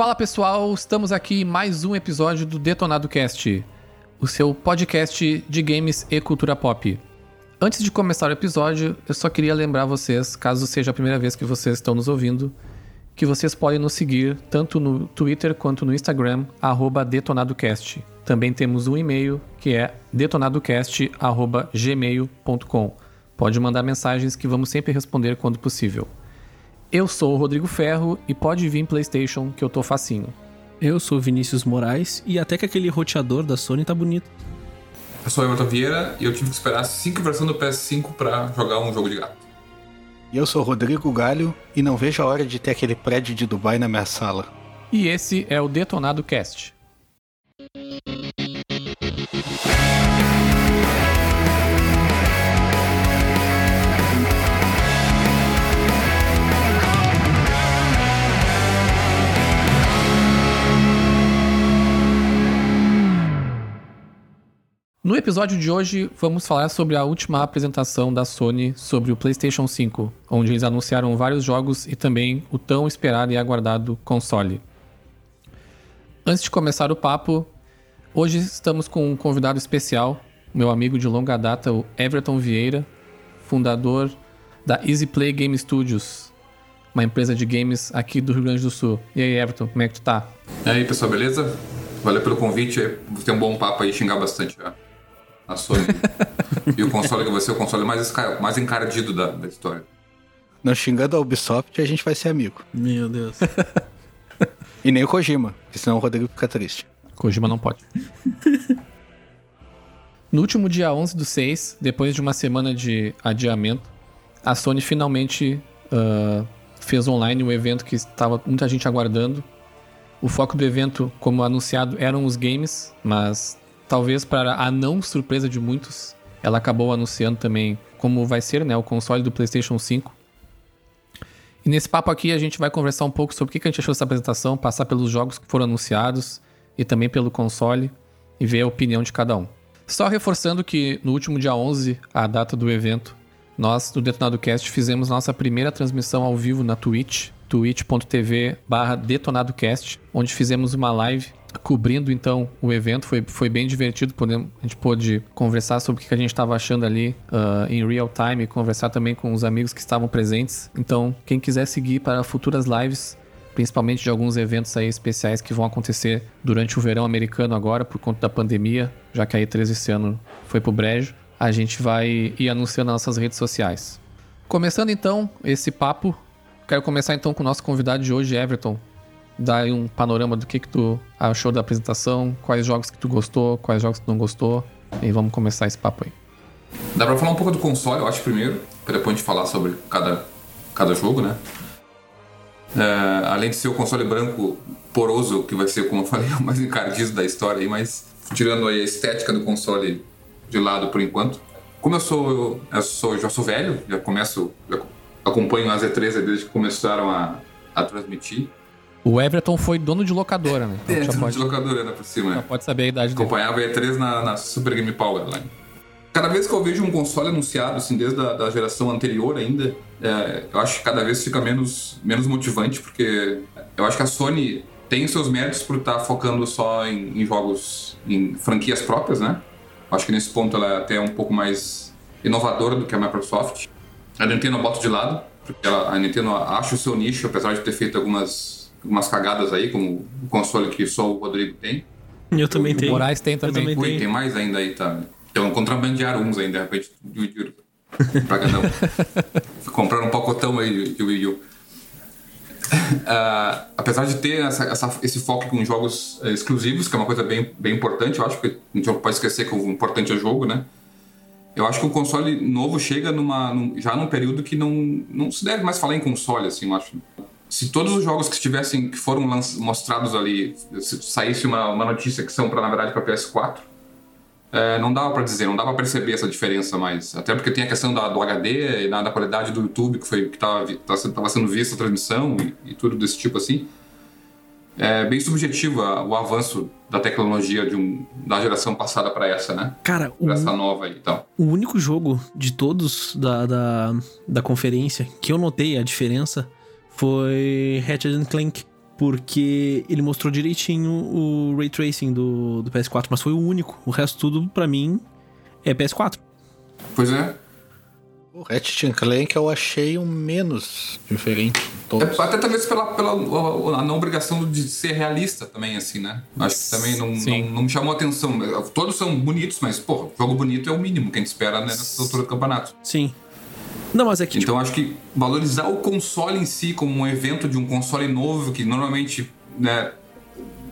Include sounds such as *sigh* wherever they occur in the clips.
Fala pessoal, estamos aqui em mais um episódio do Detonado Cast, o seu podcast de games e cultura pop. Antes de começar o episódio, eu só queria lembrar vocês, caso seja a primeira vez que vocês estão nos ouvindo, que vocês podem nos seguir tanto no Twitter quanto no Instagram, DetonadoCast. Também temos um e-mail que é detonadocast.gmail.com. Pode mandar mensagens que vamos sempre responder quando possível. Eu sou o Rodrigo Ferro e pode vir PlayStation que eu tô facinho. Eu sou Vinícius Moraes e até que aquele roteador da Sony tá bonito. Eu sou Everton Vieira e eu tive que esperar cinco versões do PS5 para jogar um jogo de gato. E eu sou Rodrigo Galho e não vejo a hora de ter aquele prédio de Dubai na minha sala. E esse é o Detonado Cast. No episódio de hoje, vamos falar sobre a última apresentação da Sony sobre o PlayStation 5, onde eles anunciaram vários jogos e também o tão esperado e aguardado console. Antes de começar o papo, hoje estamos com um convidado especial, meu amigo de longa data, o Everton Vieira, fundador da Easy Play Game Studios, uma empresa de games aqui do Rio Grande do Sul. E aí, Everton, como é que tu tá? E aí, pessoal, beleza? Valeu pelo convite. Vou ter um bom papo aí, xingar bastante já a Sony. *laughs* e o console que vai ser o console mais, mais encardido da, da história. Não xingando a Ubisoft, a gente vai ser amigo. Meu Deus. *laughs* e nem o Kojima, porque senão o Rodrigo fica triste. Kojima não pode. *laughs* no último dia 11 do 6, depois de uma semana de adiamento, a Sony finalmente uh, fez online um evento que estava muita gente aguardando. O foco do evento, como anunciado, eram os games, mas talvez para a não surpresa de muitos, ela acabou anunciando também como vai ser né, o console do PlayStation 5. E nesse papo aqui a gente vai conversar um pouco sobre o que a gente achou dessa apresentação, passar pelos jogos que foram anunciados e também pelo console e ver a opinião de cada um. Só reforçando que no último dia 11, a data do evento, nós do Detonado Cast fizemos nossa primeira transmissão ao vivo na Twitch, twitch.tv detonadocast, onde fizemos uma live cobrindo então o evento. Foi, foi bem divertido. Podemos, a gente pôde conversar sobre o que a gente estava achando ali uh, em real time, conversar também com os amigos que estavam presentes. Então, quem quiser seguir para futuras lives, principalmente de alguns eventos aí especiais que vão acontecer durante o verão americano agora, por conta da pandemia, já que a E3 esse ano foi pro brejo, a gente vai ir anunciando nas nossas redes sociais. Começando então esse papo, quero começar então com o nosso convidado de hoje, Everton dar um panorama do que, que tu achou da apresentação, quais jogos que tu gostou, quais jogos que tu não gostou. E vamos começar esse papo aí. Dá pra falar um pouco do console, eu acho, primeiro, pra depois a gente falar sobre cada, cada jogo, né? É, além de ser o console branco poroso, que vai ser, como eu falei, *laughs* o mais encardido da história aí, mas tirando aí a estética do console de lado por enquanto. Como eu sou, eu sou já sou velho, já começo, já acompanho as E3 desde que começaram a, a transmitir. O Everton foi dono de locadora, né? Então, é, dono pode... de locadora, né, por cima. Já pode saber a idade Acompanhava dele. Acompanhava E3 na, na, Super Game Power lá. Cada vez que eu vejo um console anunciado, assim, desde a da geração anterior ainda, é, eu acho que cada vez fica menos, menos motivante, porque eu acho que a Sony tem seus méritos por estar tá focando só em, em jogos, em franquias próprias, né? Acho que nesse ponto ela é até um pouco mais inovadora do que a Microsoft. A Nintendo eu boto de lado, porque ela, a Nintendo acha o seu nicho, apesar de ter feito algumas umas cagadas aí, como o console que só o Rodrigo tem. Eu também tenho. O Moraes tem também. também Ui, tem mais ainda aí, tá? Tem um contrabandear uns ainda, de repente, dividiram pra cada um. *laughs* Compraram um pacotão aí de Wii U. Uh, apesar de ter essa, essa, esse foco com jogos uh, exclusivos, que é uma coisa bem, bem importante, eu acho que a gente não pode esquecer que o importante é o jogo, né? Eu acho que o console novo chega numa, num, já num período que não, não se deve mais falar em console, assim, eu acho se todos os jogos que estivessem que foram mostrados ali se saísse uma, uma notícia que são para na verdade para PS4 é, não dava para dizer não dava para perceber essa diferença mais até porque tem a questão da, do HD e da, da, qualidade do YouTube que foi que estava tava sendo vista a transmissão e, e, tudo desse tipo assim é bem subjetivo o avanço da tecnologia de um, da geração passada para essa, né? Cara, pra o, essa nova aí, então. O único jogo de todos da, da, da conferência que eu notei a diferença foi Ratchet Clank. porque ele mostrou direitinho o ray tracing do, do PS4, mas foi o único. O resto tudo, para mim, é PS4. Pois é. O Ratchet Clank eu achei um menos diferente. É, até talvez pela, pela a não obrigação de ser realista também, assim, né? Acho que também não, não, não, me chamou atenção. Todos são bonitos, mas, pô, jogo bonito é o mínimo que a gente espera né, nessa altura do campeonato. Sim. Não, mas é que. Então tipo... acho que valorizar o console em si como um evento de um console novo, que normalmente né,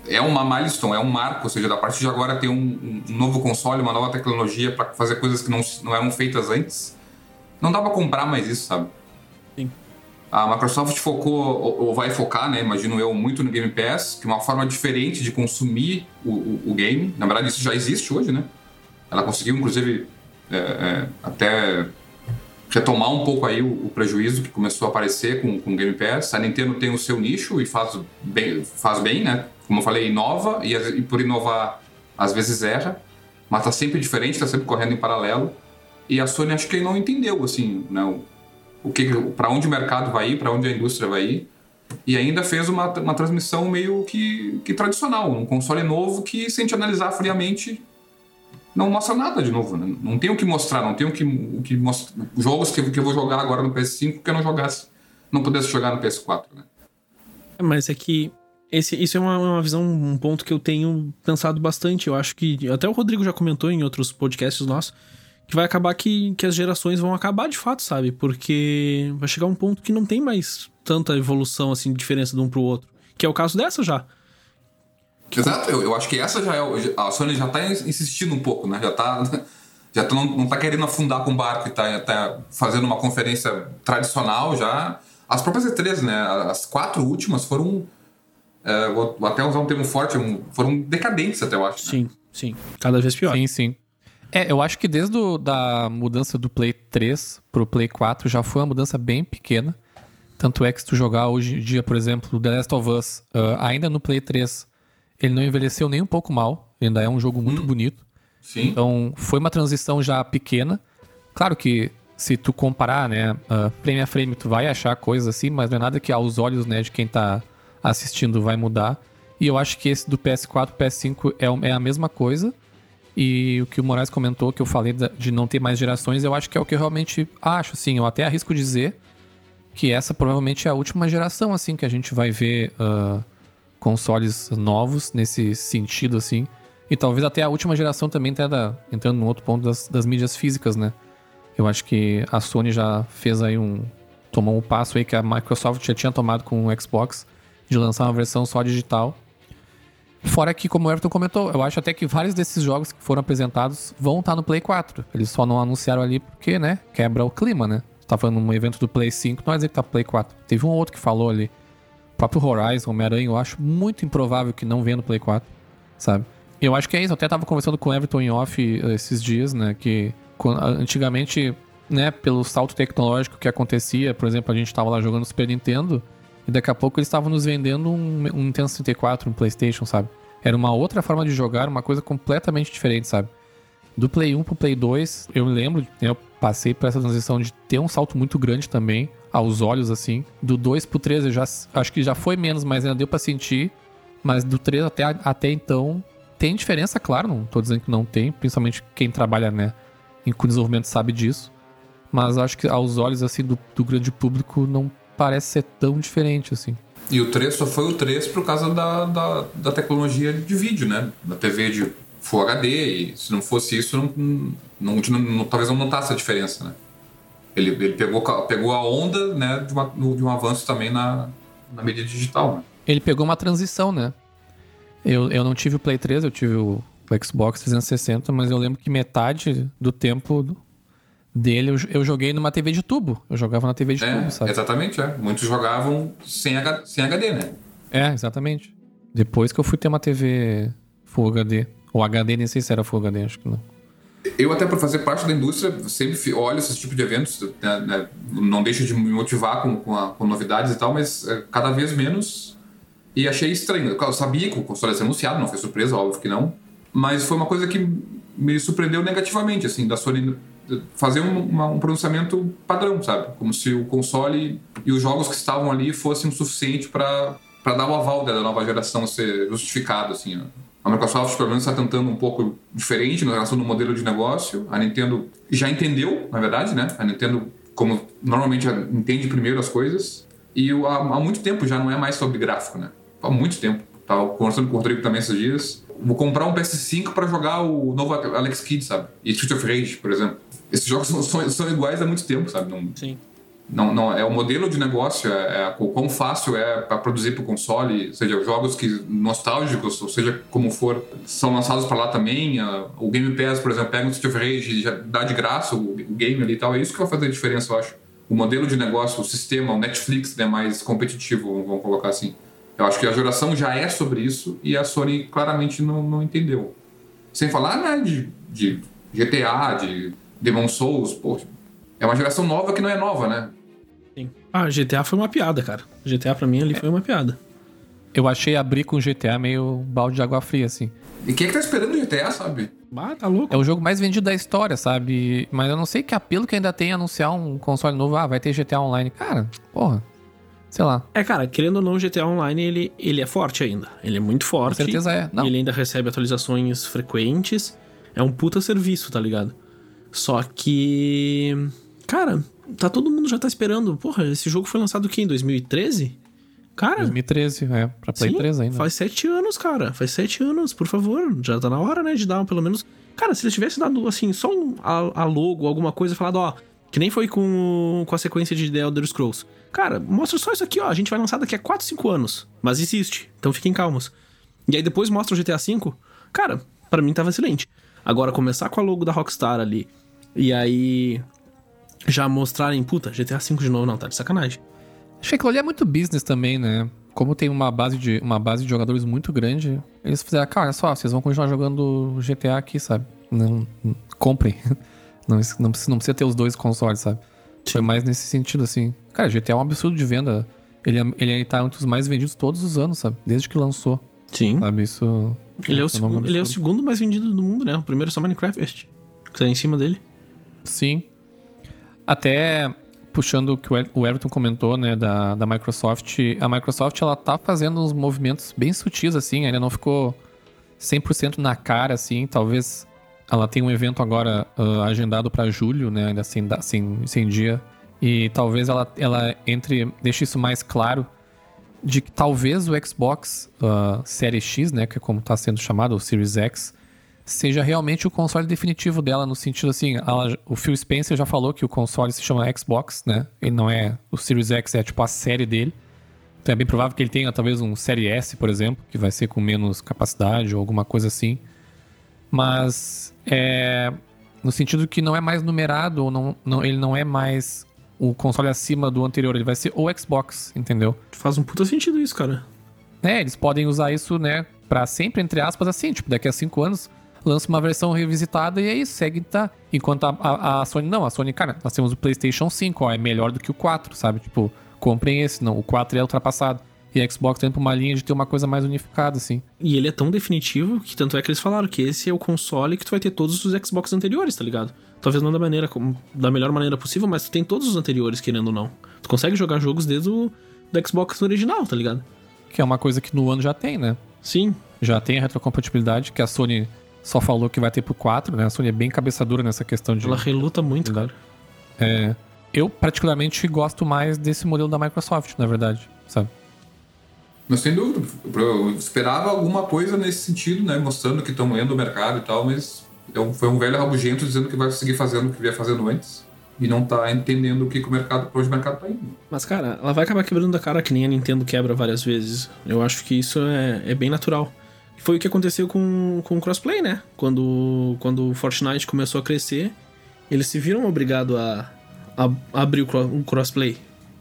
é uma milestone, é um marco, ou seja, da partir de agora ter um, um novo console, uma nova tecnologia para fazer coisas que não, não eram feitas antes não dá pra comprar mais isso, sabe? Sim. A Microsoft focou, ou vai focar, né, imagino eu, muito no Game Pass, que é uma forma diferente de consumir o, o, o game. Na verdade, isso já existe hoje, né? Ela conseguiu, inclusive, é, é, até retomar um pouco aí o, o, prejuízo que começou a aparecer com, o Game Pass. A Nintendo tem o seu nicho e faz bem, faz bem né? Como eu falei, inova e, e por inovar às vezes erra, mas tá sempre diferente, tá sempre correndo em paralelo. E a Sony acho que não entendeu, assim, né, o que, para onde o mercado vai ir, para onde a indústria vai ir. E ainda fez uma, uma transmissão meio que, que tradicional, um console novo que, sem te analisar friamente, não mostra nada de novo. Né? Não tem o que mostrar, não tem o que, o que mostrar. Jogos que, que eu vou jogar agora no PS5 que eu não jogasse, não pudesse jogar no PS4. Né? É, mas é que esse, isso é uma, uma visão, um ponto que eu tenho pensado bastante. Eu acho que até o Rodrigo já comentou em outros podcasts nossos que vai acabar que, que as gerações vão acabar de fato, sabe? Porque vai chegar um ponto que não tem mais tanta evolução, assim, diferença de um pro outro. Que é o caso dessa já. Exato, eu, eu acho que essa já é. A Sony já tá insistindo um pouco, né? Já tá. *laughs* Já tá, não, não tá querendo afundar com o barco e tá, tá fazendo uma conferência tradicional já. As próprias E3, né? As quatro últimas foram. É, vou até usar um termo forte, foram decadentes, até eu acho. Né? Sim, sim. Cada vez pior. Sim, sim. É, eu acho que desde a da mudança do Play 3 pro Play 4 já foi uma mudança bem pequena. Tanto é que se tu jogar hoje em dia, por exemplo, The Last of Us, uh, ainda no Play 3, ele não envelheceu nem um pouco mal. Ainda é um jogo muito hum. bonito. Sim. Então, foi uma transição já pequena. Claro que se tu comparar, né, uh, frame a frame, tu vai achar coisas assim, mas não é nada que aos olhos, né, de quem tá assistindo vai mudar. E eu acho que esse do PS4, PS5 é, é a mesma coisa. E o que o Moraes comentou, que eu falei de não ter mais gerações, eu acho que é o que eu realmente acho, assim. Eu até arrisco dizer que essa provavelmente é a última geração, assim, que a gente vai ver uh, consoles novos nesse sentido, assim. E talvez até a última geração também, da, entrando no outro ponto das, das mídias físicas, né? Eu acho que a Sony já fez aí um. tomou um passo aí que a Microsoft já tinha tomado com o Xbox de lançar uma versão só digital. Fora que, como o Everton comentou, eu acho até que vários desses jogos que foram apresentados vão estar no Play 4. Eles só não anunciaram ali porque, né, quebra o clima, né? Tá falando num evento do Play 5, não vai dizer que tá Play 4. Teve um outro que falou ali. Próprio Horizon, Homem-Aranha, eu acho muito improvável que não venha no Play 4, sabe? Eu acho que é isso. Eu até tava conversando com o Everton em off eh, esses dias, né? Que antigamente, né, pelo salto tecnológico que acontecia, por exemplo, a gente tava lá jogando Super Nintendo e daqui a pouco eles estavam nos vendendo um, um Nintendo 64, um PlayStation, sabe? Era uma outra forma de jogar, uma coisa completamente diferente, sabe? Do Play 1 pro Play 2, eu me lembro, eu passei por essa transição de ter um salto muito grande também, aos olhos, assim. Do 2 pro 3 eu já acho que já foi menos, mas ainda deu para sentir. Mas do 3 até, até então, tem diferença, claro, não tô dizendo que não tem, principalmente quem trabalha, né, em desenvolvimento sabe disso. Mas acho que aos olhos, assim, do, do grande público, não parece ser tão diferente assim. E o 3 só foi o 3 por causa da, da, da tecnologia de vídeo, né? Da TV de Full HD, e se não fosse isso, não, não, não, talvez não notasse a diferença, né? Ele, ele pegou, pegou a onda né, de, uma, de um avanço também na, na mídia digital. Né? Ele pegou uma transição, né? Eu, eu não tive o Play 3, eu tive o, o Xbox 360, mas eu lembro que metade do tempo dele, eu, eu, joguei numa TV de tubo. Eu jogava na TV de é, tubo, sabe? Exatamente, é. Muitos jogavam sem, H, sem HD, né? É, exatamente. Depois que eu fui ter uma TV Full HD. Ou HD, nem sei se era Full HD, acho que não. Eu, até por fazer parte da indústria, sempre olho esse tipo de eventos, né, né, não deixo de me motivar com, com, a, com novidades e tal, mas é, cada vez menos. E achei estranho. Eu sabia que o console ia ser anunciado, não foi surpresa, óbvio que não. Mas foi uma coisa que me surpreendeu negativamente, assim, da Sony fazer um, uma, um pronunciamento padrão, sabe? Como se o console e os jogos que estavam ali fossem o suficiente para para dar o aval da nova geração ser justificado, assim. Ó. A Microsoft, pelo menos, está tentando um pouco diferente na relação do modelo de negócio. A Nintendo já entendeu, na verdade, né? A Nintendo, como normalmente entende primeiro as coisas. E há, muito tempo já não é mais sobre gráfico, né? Há muito tempo. Tava conversando com o Rodrigo também esses dias. Vou comprar um PS5 para jogar o novo Alex Kidd, sabe? E Street of Rage, por exemplo. Esses jogos *laughs* são, são, são iguais há muito tempo, sabe? Não, Sim. Não, não, é o modelo de negócio, é, é o quão fácil é para produzir para o console, seja jogos que nostálgicos, ou seja como for, são lançados para lá também. O Game Pass, por exemplo, pega um Street of Rage e já dá de graça o, o game ali e tal. É isso que vai fazer a diferença, eu acho. O modelo de negócio, o sistema, o Netflix é né, mais competitivo, vamos colocar assim. Eu acho que a geração já é sobre isso e a Sony claramente não, não entendeu. Sem falar né, de, de GTA, de Demon Souls, pô, é uma geração nova que não é nova, né? Ah, GTA foi uma piada, cara. GTA pra mim ali foi uma piada. Eu achei abrir com GTA meio balde de água fria, assim. E quem é que tá esperando o GTA, sabe? Ah, tá louco. É o jogo mais vendido da história, sabe? Mas eu não sei que apelo que ainda tem anunciar um console novo. Ah, vai ter GTA Online. Cara, porra. Sei lá. É, cara, querendo ou não, o GTA Online, ele, ele é forte ainda. Ele é muito forte. Com certeza é. Não. Ele ainda recebe atualizações frequentes. É um puta serviço, tá ligado? Só que. Cara, tá todo mundo já tá esperando. Porra, esse jogo foi lançado aqui em 2013? Cara. 2013, é. Pra Play sim, 3 ainda. Faz sete anos, cara. Faz sete anos, por favor. Já tá na hora, né? De dar pelo menos. Cara, se eles tivessem dado, assim, só um, a, a logo, alguma coisa, falado, ó. Que nem foi com, com a sequência de The Elder Scrolls. Cara, mostra só isso aqui, ó. A gente vai lançar daqui a 4, 5 anos. Mas existe. Então fiquem calmos. E aí depois mostra o GTA V. Cara, para mim tava excelente. Agora, começar com a logo da Rockstar ali. E aí. Já mostrarem, puta, GTA V de novo, não, tá de sacanagem. Acho que aquilo ali é muito business também, né? Como tem uma base de, uma base de jogadores muito grande, eles fizeram, cara, olha só, vocês vão continuar jogando GTA aqui, sabe? Não, *laughs* não comprem. Não, não, precisa, não precisa ter os dois consoles, sabe? Foi mais nesse sentido, assim. Cara, GTA é um absurdo de venda. Ele, é, ele tá entre os mais vendidos todos os anos, sabe? Desde que lançou. Sim. Sabe? Isso. Ele é, o segundo, ele é o segundo mais vendido do mundo, né? O primeiro é só Minecraft. Que tá em cima dele. Sim. Até puxando o que o Er- o Everton comentou, né, da, da Microsoft, a Microsoft ela tá fazendo uns movimentos bem sutis, assim, ainda não ficou 100% na cara, assim, talvez ela tenha um evento agora ah, agendado para julho, né, ainda sem, sem, sem dia, e talvez ela, ela entre, deixe isso mais claro, de que talvez o Xbox ah, Series X, né, que é como tá sendo chamado, o Series X, seja realmente o console definitivo dela, no sentido assim, ela- o Phil Spencer já falou que o console se chama Xbox, né? Ele não é. O Series X é tipo a série dele. Então é bem provável que ele tenha talvez um Série S, por exemplo, que vai ser com menos capacidade ou alguma coisa assim. Mas é. No sentido que não é mais numerado, ou não, não, ele não é mais o console acima do anterior, ele vai ser o Xbox, entendeu? Faz um puta sentido isso, cara. É, eles podem usar isso, né, pra sempre, entre aspas, assim, tipo, daqui a cinco anos lança uma versão revisitada e é isso, segue tá. Enquanto a, a, a Sony, não, a Sony, cara, nós temos o PlayStation 5, ó, é melhor do que o 4, sabe? Tipo, comprem esse, não, o 4 é ultrapassado. E a Xbox tá indo pra uma linha de ter uma coisa mais unificada, assim. E ele é tão definitivo que tanto é que eles falaram que esse é o console que tu vai ter todos os Xbox anteriores, tá ligado? Talvez não da maneira da melhor maneira possível, mas tu tem todos os anteriores, querendo ou não. Tu consegue jogar jogos desde o do Xbox original, tá ligado? Que é uma coisa que no ano já tem, né? Sim. Já tem a retrocompatibilidade, que a Sony só falou que vai ter pro 4, né? A Sony é bem cabeçadura nessa questão de. Ela reluta muito, cara. É, eu, particularmente, gosto mais desse modelo da Microsoft, na verdade, sabe? Mas sem dúvida, eu esperava alguma coisa nesse sentido, né? Mostrando que estão indo o mercado e tal, mas é foi um velho rabugento dizendo que vai seguir fazendo o que vinha fazendo antes e não tá entendendo o que, que o mercado, pra onde o mercado tá indo. Mas, cara, ela vai acabar quebrando a cara que nem a Nintendo quebra várias vezes. Eu acho que isso é, é bem natural. Foi o que aconteceu com, com o crossplay, né? Quando, quando o Fortnite começou a crescer, eles se viram obrigados a, a abrir o, cro- o crossplay.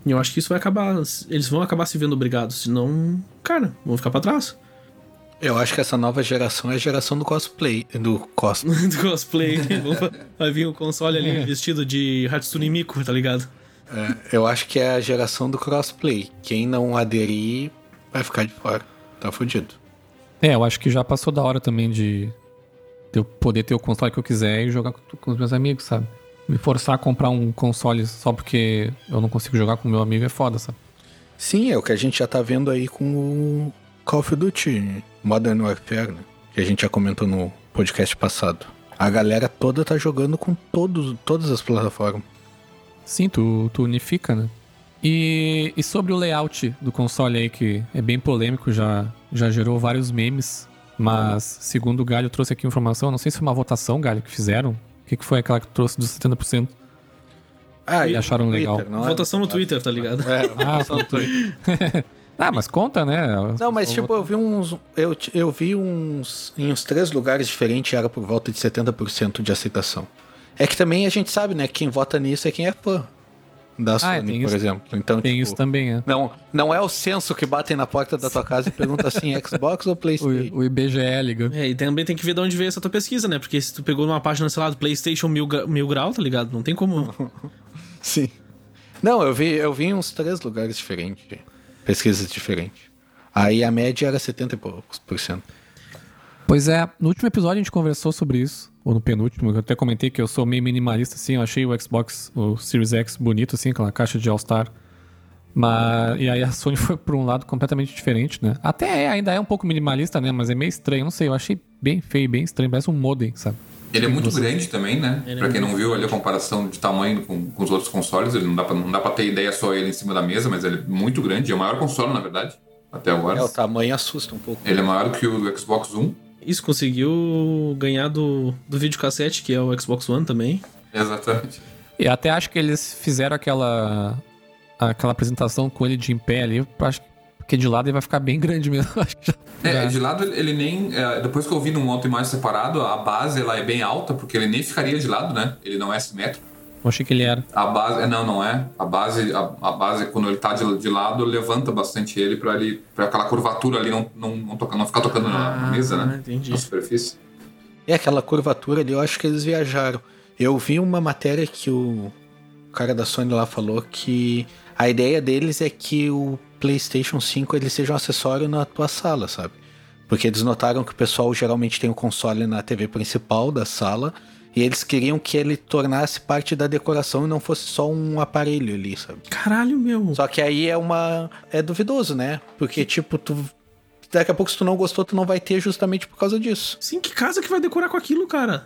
E eu acho que isso vai acabar. Eles vão acabar se vendo obrigados, senão, cara, vão ficar pra trás. Eu acho que essa nova geração é a geração do cosplay. Do cos... *laughs* Do cosplay. vai vir o console ali vestido de Hatsune Miku, tá ligado? É, eu acho que é a geração do crossplay. Quem não aderir vai ficar de fora. Tá fudido. É, eu acho que já passou da hora também de eu poder ter o console que eu quiser e jogar com, os meus amigos, sabe? Me forçar a comprar um console só porque eu não consigo jogar com o meu amigo é foda, sabe? Sim, é o que a gente já tá vendo aí com o Call of Duty Modern Warfare, né? Que a gente já comentou no podcast passado. A galera toda tá jogando com todos, todas as plataformas. Sim, tu, tu unifica, né? E, e sobre o layout do console aí, que é bem polêmico, já, já gerou vários memes. Mas, segundo o Galho, trouxe aqui informação. Não sei se foi uma votação, Galho, que fizeram. O que, que foi aquela que trouxe dos 70%? Ah, E acharam legal. não é? Votação no Twitter, tá ligado? É, *laughs* Ah, faltou. *laughs* ah, mas conta, né? Não, mas tipo, eu vi uns. Eu, eu vi uns. Em uns três lugares diferentes era por volta de 70% de aceitação. É que também a gente sabe, né? Quem vota nisso é quem é fã da Ah, Sony, tem por isso. exemplo. Então, Tem tipo, isso também, é. Não, não é o censo que batem na porta da tua casa e pergunta assim, *laughs* Xbox ou Playstation? O, o IBGE liga. É, e também tem que ver de onde veio essa tua pesquisa, né? Porque se tu pegou numa página, sei lá, do PlayStation mil, mil grau, tá ligado? Não tem como. *laughs* Sim. Não, eu vi, eu vi em uns três lugares diferentes. Pesquisas diferentes. Aí a média era 70 e poucos por cento. Pois é, no último episódio a gente conversou sobre isso, ou no penúltimo, eu até comentei que eu sou meio minimalista, assim, eu achei o Xbox, o Series X bonito, assim, aquela caixa de All-Star. Mas, e aí a Sony *laughs* foi por um lado completamente diferente, né? Até é, ainda é um pouco minimalista, né? Mas é meio estranho, não sei, eu achei bem feio, bem estranho, parece um modem, sabe? Ele é muito grande também, né? Ele é pra quem não muito viu ali a comparação de tamanho com, com os outros consoles, ele não dá, pra, não dá pra ter ideia só ele em cima da mesa, mas ele é muito grande, é o maior console, na verdade, até agora. É, o tamanho assusta um pouco. Ele é maior que o do Xbox One. Isso conseguiu ganhar do, do videocassete, que é o Xbox One também. Exatamente. E até acho que eles fizeram aquela aquela apresentação com ele de em pé ali, eu acho que de lado ele vai ficar bem *laughs* grande mesmo. É, de lado ele nem. é, depois que eu vi num outro imagem separado, a base ela é bem alta, porque ele nem ficaria de lado, né? Ele não é simétrico. Eu achei que ele era. A base. é, Não, não é. A base, a, a base quando ele tá de, de lado, levanta bastante ele pra ele. para aquela curvatura ali não, não, não, tocar, não ficar tocando na, na mesa, né? Ah, entendi. Na superfície. É aquela curvatura ali, eu acho que eles viajaram. Eu vi uma matéria que o cara da Sony lá falou que a ideia deles é que o PlayStation 5 ele seja um acessório na tua sala, sabe? Porque eles notaram que o pessoal geralmente tem o console na TV principal da sala e eles queriam que ele tornasse parte da decoração e não fosse só um aparelho ali, sabe? Caralho, meu. Só que aí é uma. É duvidoso, né? Porque, tipo, tu. Daqui a pouco, se tu não gostou, tu não vai ter justamente por causa disso. Sim, que casa que vai decorar com aquilo, cara?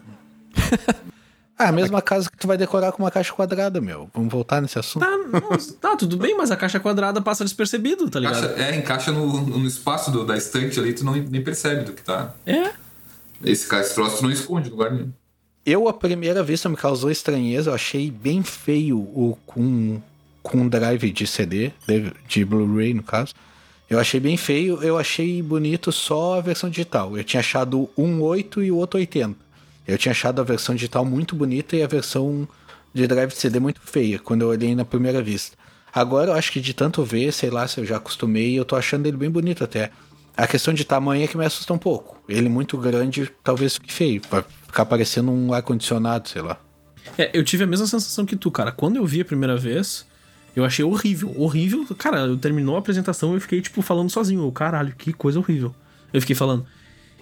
Ah, a mesma casa que tu vai decorar com uma caixa quadrada, meu. Vamos voltar nesse assunto? Tá, nossa, tá, tudo bem, mas a caixa quadrada passa despercebido, tá ligado? Encaixa- é, encaixa no, no espaço do- da estante ali, tu não, nem percebe do que tá. É. Esse, cara, esse troço tu não esconde lugar nenhum. Eu, à primeira vista, me causou estranheza. Eu achei bem feio o com, com drive de CD, de, de Blu-ray, no caso. Eu achei bem feio. Eu achei bonito só a versão digital. Eu tinha achado um 8 e o outro 80. Eu tinha achado a versão digital muito bonita e a versão de drive de CD muito feia, quando eu olhei na primeira vista. Agora eu acho que de tanto ver, sei lá se eu já acostumei, eu tô achando ele bem bonito até. A questão de tamanho é que me assusta um pouco. Ele muito grande, talvez fique feio. Vai ficar parecendo um ar-condicionado, sei lá. É, eu tive a mesma sensação que tu, cara. Quando eu vi a primeira vez, eu achei horrível. Horrível. Cara, eu terminou a apresentação e eu fiquei, tipo, falando sozinho. Caralho, que coisa horrível. Eu fiquei falando.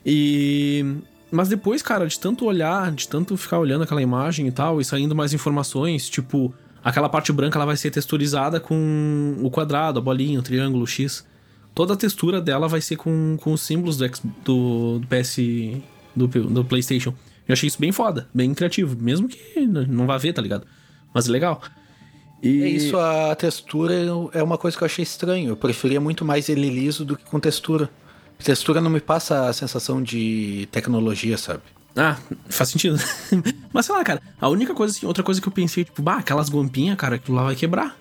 E. Mas depois, cara, de tanto olhar, de tanto ficar olhando aquela imagem e tal, e saindo mais informações, tipo, aquela parte branca ela vai ser texturizada com o quadrado, a bolinha, o triângulo, o X. Toda a textura dela vai ser com, com os símbolos do, X- do, do PS. Do, do PlayStation. Eu achei isso bem foda, bem criativo. Mesmo que não vá ver, tá ligado? Mas é legal. E É isso, a textura é uma coisa que eu achei estranho. Eu preferia muito mais ele liso do que com textura. Textura não me passa a sensação de tecnologia, sabe? Ah, faz sentido. *laughs* Mas sei lá, cara, a única coisa assim, outra coisa que eu pensei, tipo, bah, aquelas gompinhas, cara, aquilo lá vai quebrar.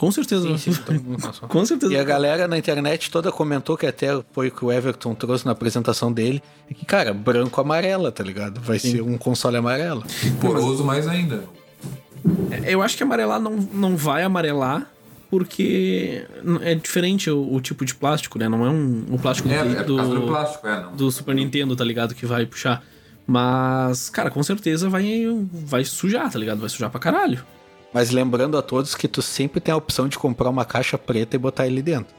Com certeza. *laughs* Com certeza. E a galera na internet toda comentou que até foi o que o Everton trouxe na apresentação dele. É que, cara, branco-amarela, tá ligado? Vai ser um console amarelo. Poroso mais ainda. Eu acho que amarelar não, não vai amarelar, porque é diferente o, o tipo de plástico, né? Não é um, um plástico É, do, é causa do plástico, é, não. do Super Nintendo, tá ligado? Que vai puxar. Mas, cara, com certeza vai, vai sujar, tá ligado? Vai sujar pra caralho. Mas lembrando a todos que tu sempre tem a opção de comprar uma caixa preta e botar ele dentro.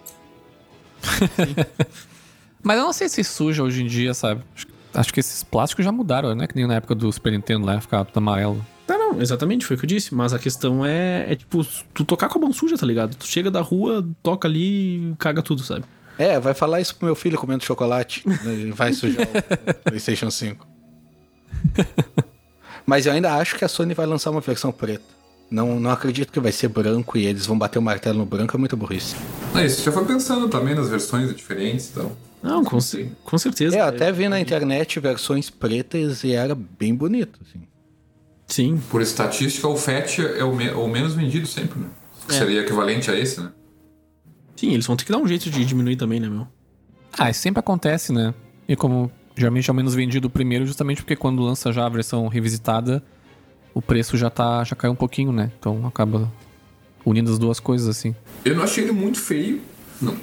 *laughs* Mas eu não sei se suja hoje em dia, sabe? Acho, acho que esses plásticos já mudaram, né? Que nem na época do Super Nintendo lá, ficava tudo amarelo. Tá, não, Não, exatamente, foi o que eu disse. Mas a questão é, é tipo, tu tocar com a mão suja, tá ligado? Tu chega da rua, toca ali e caga tudo, sabe? É, vai falar isso pro meu filho comendo chocolate. Ele vai sujar o *laughs* PlayStation 5. *laughs* Mas eu ainda acho que a Sony vai lançar uma versão preta. Não, não acredito que vai ser branco e eles vão bater o martelo no branco, é muita burrice. É, isso já foi pensando também nas versões diferentes e tal. Não, com, com certeza. É, eu até vi na internet versões pretas e era bem bonito, assim. Sim. Por estatística, o FAT é o, me o menos vendido sempre, né? É. Seria equivalente a esse, né? Sim, eles vão ter que dar um jeito de diminuir também, né, meu? Ah, isso sempre acontece, né? E como geralmente é o menos vendido o primeiro, justamente porque quando lança já a versão revisitada, o preço já tá já caiu um pouquinho, né? Então acaba unindo as duas coisas assim. Eu não achei ele muito feio. Não,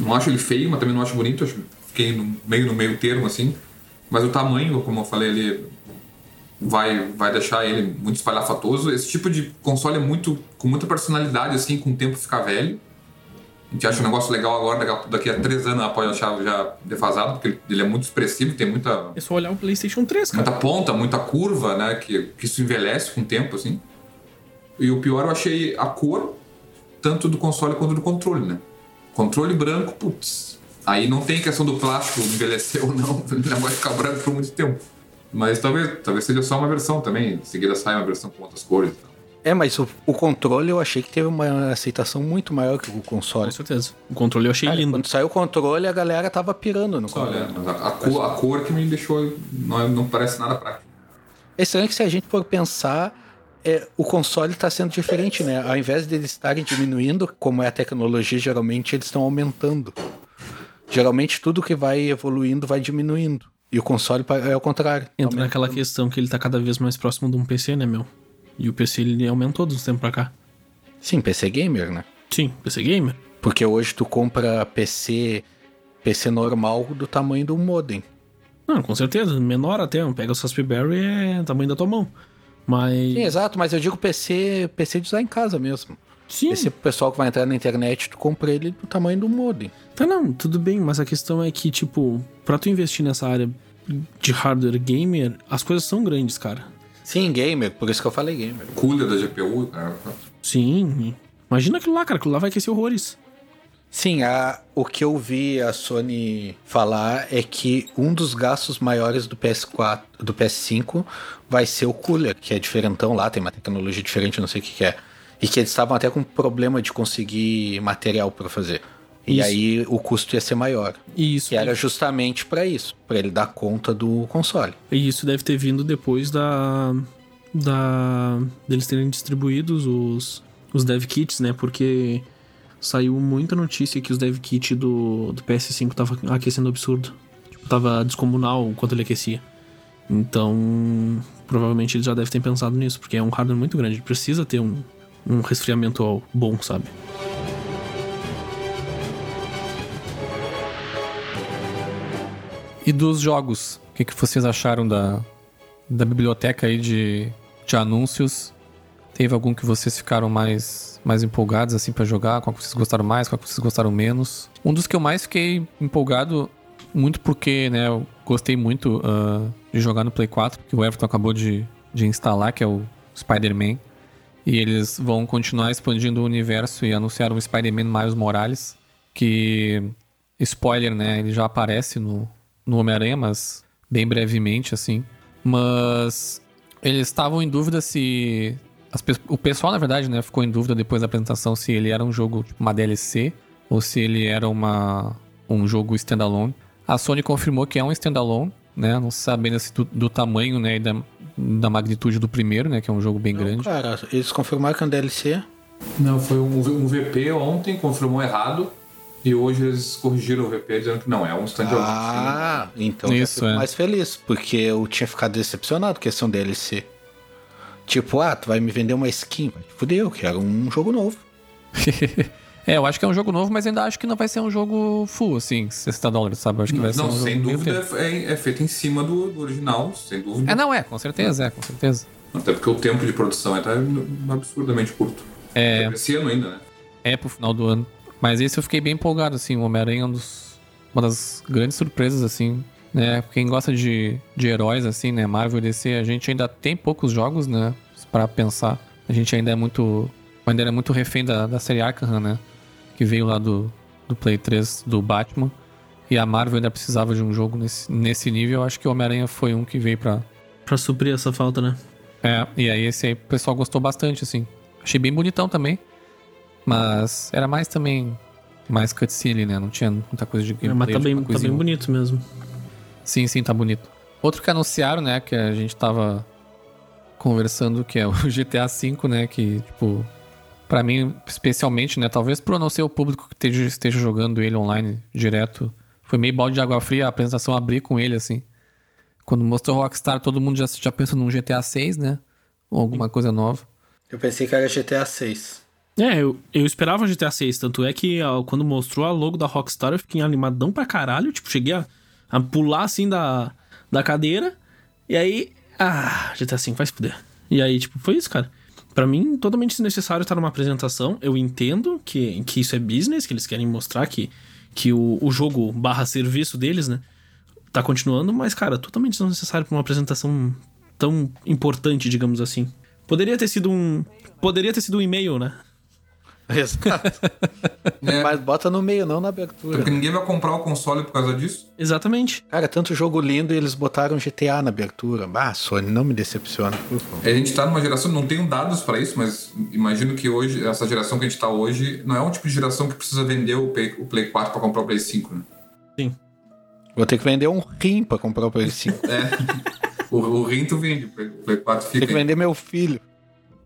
não acho ele feio, mas também não acho bonito. Acho, fiquei no, meio no meio termo, assim. Mas o tamanho, como eu falei ali, vai, vai deixar ele muito espalhafatoso. Esse tipo de console é muito com muita personalidade, assim, com o tempo ficar velho. A gente acha um negócio legal agora, daqui a- três anos pode achar já defasado, porque ele é muito expressivo, tem muita, É só olhar o PlayStation 3, cara. muita ponta, muita curva, né? Que, que isso envelhece com o tempo, assim. E o pior eu achei a cor, tanto do console quanto do controle, né? Controle branco, putz. Aí não tem questão do plástico envelhecer ou não, *laughs* ele vai ficar branco por muito tempo. Mas talvez, talvez seja só uma versão também, em seguida sai uma versão com outras cores e tal. É, mas o, o controle eu achei que teve uma aceitação muito maior que o console. Com certeza. O controle eu achei Cara, lindo. quando saiu o controle, a galera tava pirando no Olha, controle. mas a, a cor, a cor que me deixou. Não, não parece nada prático. É estranho que se a gente for pensar, é, o console está sendo diferente, né? Ao invés de eles estarem diminuindo, como é a tecnologia, geralmente eles estão aumentando. Geralmente tudo que vai evoluindo vai diminuindo. E o console é o contrário. Entra naquela questão que ele tá cada vez mais próximo de um PC, né, meu? E o PC ele aumentou dos tempos pra cá. Sim, PC gamer, né? Sim, PC Gamer. Porque hoje tu compra PC PC normal do tamanho do modem. Não, com certeza. Menor até. Pega o Raspberry é tamanho da tua mão. Mas. Sim, exato, mas eu digo PC, PC de usar em casa mesmo. Sim. Esse pessoal que vai entrar na internet, tu compra ele do tamanho do modem. Tá, não, tudo bem, mas a questão é que, tipo, pra tu investir nessa área de hardware gamer, as coisas são grandes, cara. Sim, gamer, por isso que eu falei gamer. Cooler da GPU, cara. Sim. Imagina aquilo lá, cara. Aquilo lá vai aquecer horrores. Sim, a, o que eu vi a Sony falar é que um dos gastos maiores do PS4, do PS5 vai ser o cooler, que é diferentão lá, tem uma tecnologia diferente, não sei o que, que é. E que eles estavam até com problema de conseguir material para fazer. E Isso. aí o custo ia ser maior. E isso, Que era justamente para isso, para ele dar conta do console. e isso deve ter vindo depois da. da deles terem distribuídos os, os dev kits, né? Porque saiu muita notícia que os dev kit do, do PS5 tava aquecendo absurdo. Tipo, tava descomunal o quanto ele aquecia. Então, provavelmente eles já devem ter pensado nisso, porque é um hardware muito grande. Precisa ter um, um resfriamento bom, sabe? E dos jogos, o que, que vocês acharam da, da biblioteca aí de, de anúncios? Teve algum que vocês ficaram mais, mais empolgados assim pra jogar? Qual que vocês gostaram mais? Qual que vocês gostaram menos? Um dos que eu mais fiquei empolgado, muito porque, né, eu gostei muito ah, de jogar no Play 4, que o Everton acabou de, de instalar, que é o Spider-Man. E eles vão continuar expandindo o universo e anunciaram o Spider-Man Miles Morales, que, spoiler, né, ele já aparece no, no Homem-Aranha, mas bem brevemente, assim. Mas eles estavam em dúvida se... pe- o pessoal, na verdade, né, ficou em dúvida depois da apresentação se ele era um jogo, tipo, uma DLC, ou se ele era uma, um jogo standalone. A Sony confirmou que é um standalone, né, não se sabe ainda se do, do tamanho, né, e da, da magnitude do primeiro, né, que é um jogo bem grande. Cara, eles confirmaram que é um DLC. Não, foi um, um VP ontem, confirmou errado. E hoje eles corrigiram o VP dizendo que não, é um standalone. Ah, então Isso, fico é. mais feliz, porque eu tinha ficado decepcionado com um DLC. Tipo, ah, tu vai me vender uma skin? Fudeu, eu quero um jogo novo. *laughs* é, eu acho que é um jogo novo, mas ainda acho que não vai ser um jogo full, assim, 60 dólares, sabe? Eu acho que vai Não, ser um sem dúvida é, é feito em cima do, do original, sem dúvida. É, não, é, com certeza, é, com certeza. Até porque o tempo de produção é tá absurdamente curto. É, Esse ano ainda, né? é pro final do ano. Mas esse eu fiquei bem empolgado, assim, o Homem-Aranha é um dos, uma das grandes surpresas, assim, né? Quem gosta de, de heróis, assim, né? Marvel e DC, a gente ainda tem poucos jogos, né? para pensar. A gente ainda é muito. Ainda é muito refém da, da série Arkham, né? Que veio lá do, do Play 3 do Batman. E a Marvel ainda precisava de um jogo nesse, nesse nível. Eu acho que o Homem-Aranha foi um que veio pra. Pra suprir essa falta, né? É, e aí esse aí o pessoal gostou bastante, assim. Achei bem bonitão também. Mas era mais também. Mais cutscene, né? Não tinha muita coisa de gameplay. É, mas tá bem, tá bem bonito mesmo. Sim, sim, tá bonito. Outro que anunciaram, né, que a gente tava conversando, que é o *laughs* GTA V, né, que, tipo, pra mim, especialmente, né, talvez por eu não ser o público que esteja, esteja jogando ele online direto, foi meio balde de água fria a apresentação abrir com ele, assim. Quando mostrou Rockstar, todo mundo já, já pensa num GTA 6, né, ou alguma coisa nova. Eu pensei que era GTA 6. É, eu, eu esperava GTA 6, tanto é que ó, quando mostrou a logo da Rockstar eu fiquei animadão pra caralho, tipo, cheguei a, a pular assim da, da cadeira, e aí, ah, GTA 5 vai se fuder. E aí, tipo, foi isso, cara. Pra mim, totalmente desnecessário estar numa apresentação. Eu entendo que, que isso é business, que eles querem mostrar que, que o, o jogo barra serviço deles, né, tá continuando, mas, cara, totalmente desnecessário pra uma apresentação tão importante, digamos assim. Poderia ter sido um. Poderia ter sido um e-mail, né? *laughs* Exato. É. Mas bota no meio, não na abertura. Porque ninguém vai comprar o console por causa disso. Exatamente. Cara, tanto jogo lindo e eles botaram GTA na abertura. Ah, Sony, não me decepciona, por favor. A gente tá numa geração, não tenho dados pra isso, mas imagino que hoje, essa geração que a gente tá hoje, não é um tipo de geração que precisa vender o Play, o Play 4 pra comprar o Play 5, né? Vou ter que vender um rim pra comprar o Play 5. É. *laughs* o, o rim tu vende, o Play- o Play 4 Tem fica. que aí. vender meu filho.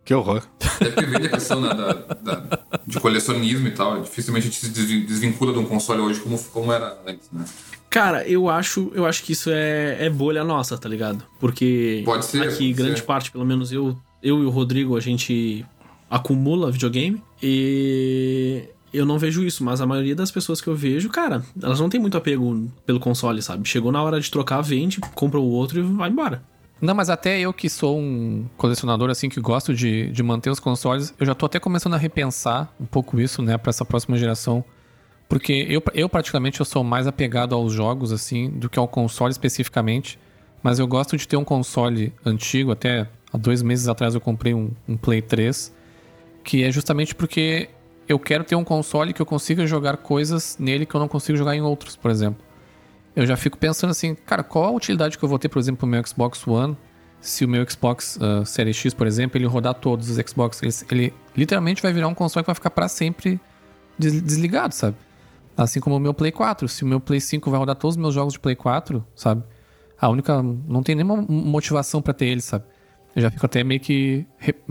Que horror. Até porque vende a questão né, da, da- de colecionismo e tal. Dificilmente a gente se desvin- desvincula de um console hoje como, como era antes, né? Cara, eu acho, eu acho que isso é, é bolha nossa, tá ligado? Porque Pode ser, aqui, pode grande ser. parte, pelo menos eu, eu e o Rodrigo, a gente acumula videogame e eu não vejo isso, mas a maioria das pessoas que eu vejo, cara, elas não têm muito apego pelo console, sabe? Chegou na hora de trocar, vende, compra o outro e vai embora. Não, mas até eu que sou um colecionador, assim, que gosto de, de manter os consoles, eu já tô até começando a repensar um pouco isso, né, pra essa próxima geração. Porque eu, eu particularmente, eu sou mais apegado aos jogos, assim, do que ao console especificamente. Mas eu gosto de ter um console antigo, até há dois meses atrás eu comprei um, um Play 3, que é justamente porque eu quero ter um console que eu consiga jogar coisas nele que eu não consigo jogar em outros, por exemplo. Eu já fico pensando assim, cara, qual a utilidade que eu vou ter, por exemplo, pro meu Xbox One, se o meu Xbox uh, Series X, por exemplo, ele rodar todos os Xbox, ele, ele literalmente vai virar um console que vai ficar pra sempre des- desligado, sabe? Assim como o meu Play 4, se o meu Play 5 vai rodar todos os meus jogos de Play 4, sabe? A única, não tem nenhuma motivação pra ter ele, sabe? Eu já fico até meio que,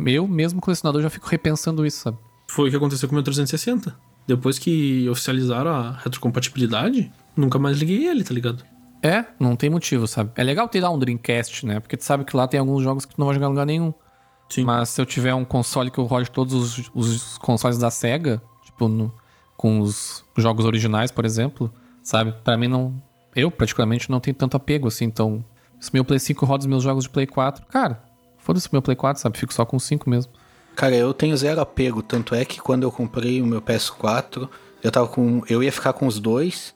eu mesmo colecionador já fico repensando isso, sabe? Foi o que aconteceu com o meu 360. Depois que oficializaram a retrocompatibilidade, nunca mais liguei ele, tá ligado? É, não tem motivo, sabe? É legal ter lá um Dreamcast, né? Porque tu sabe que lá tem alguns jogos que tu não vai jogar em lugar nenhum. Sim. Mas se eu tiver um console que eu rode todos os, os consoles da SEGA, tipo, no- com os jogos originais, por exemplo, sabe? Pra mim não. Eu, particularmente, não tenho tanto apego assim. Então, se meu Play 5 roda os meus jogos de Play 4, cara, foda-se meu Play 4, sabe? Fico só com 5 mesmo. Cara, eu tenho zero apego, tanto é que quando eu comprei o meu PS4, eu tava com. Eu ia ficar com os dois.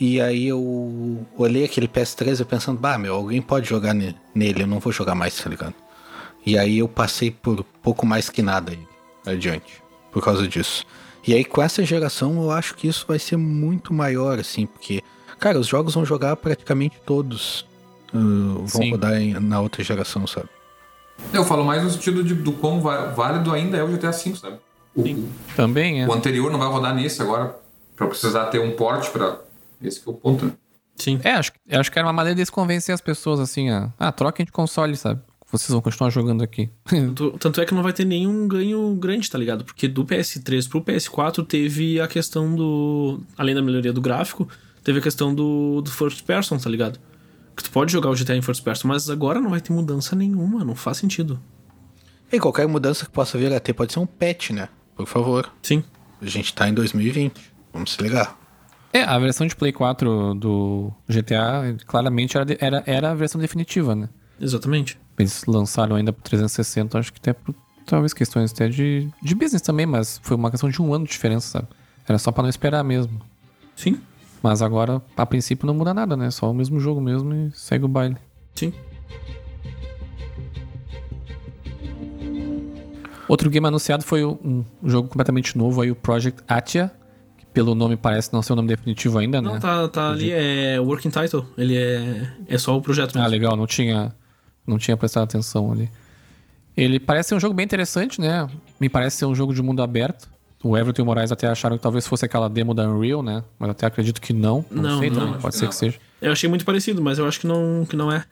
E aí eu olhei aquele PS3 e pensando, bah, meu, alguém pode jogar ne- nele, eu não vou jogar mais, tá ligado? E aí eu passei por pouco mais que nada aí adiante, por causa disso. E aí com essa geração eu acho que isso vai ser muito maior, assim, porque, cara, os jogos vão jogar praticamente todos. uh, vão Sim. rodar em- na outra geração, sabe? Eu falo mais no sentido de, do quão válido ainda é o GTA V, sabe? O, Também é. o anterior não vai rodar nesse agora, pra precisar ter um porte pra. Esse que é o ponto, né? Sim. É, acho, acho que era uma maneira deles convencer as pessoas assim, a, ah, troquem de console, sabe? Vocês vão continuar jogando aqui. *laughs* Tanto, tanto é que não vai ter nenhum ganho grande, tá ligado? Porque do PS3 pro PS4 teve a questão do. Além da melhoria do gráfico, teve a questão do, do first person, tá ligado? Que tu pode jogar o GTA em first person, mas agora não vai ter mudança nenhuma, não faz sentido. E qualquer mudança que possa vir a ter pode ser um patch, né? Por favor. Sim. A gente tá em 2020. Vamos se ligar. É, a versão de Play 4 do GTA claramente era, era, era a versão definitiva, né? Exatamente. Eles lançaram ainda pro 360, acho que até por talvez questões até de, de business também, mas foi uma questão de um ano de diferença, sabe? Era só pra não esperar mesmo. Sim. Mas agora, a princípio, não muda nada, né? Só o mesmo jogo mesmo e segue o baile. Sim. Outro game anunciado foi um jogo completamente novo aí, o Project Atia, pelo nome parece não ser o nome definitivo ainda, Não, né? tá, tá ali, é Working Title. Ele é, é só o projeto Ah, mesmo. legal, não tinha, não tinha prestado atenção ali. Ele parece ser um jogo bem interessante, né? Me parece ser um jogo de mundo aberto. O Everton e o Moraes até acharam que talvez fosse aquela demo da Unreal, né? Mas até acredito que não. Não, Não, sei não, também, pode que ser não. que seja. Eu achei muito parecido, mas eu acho que não, que não é.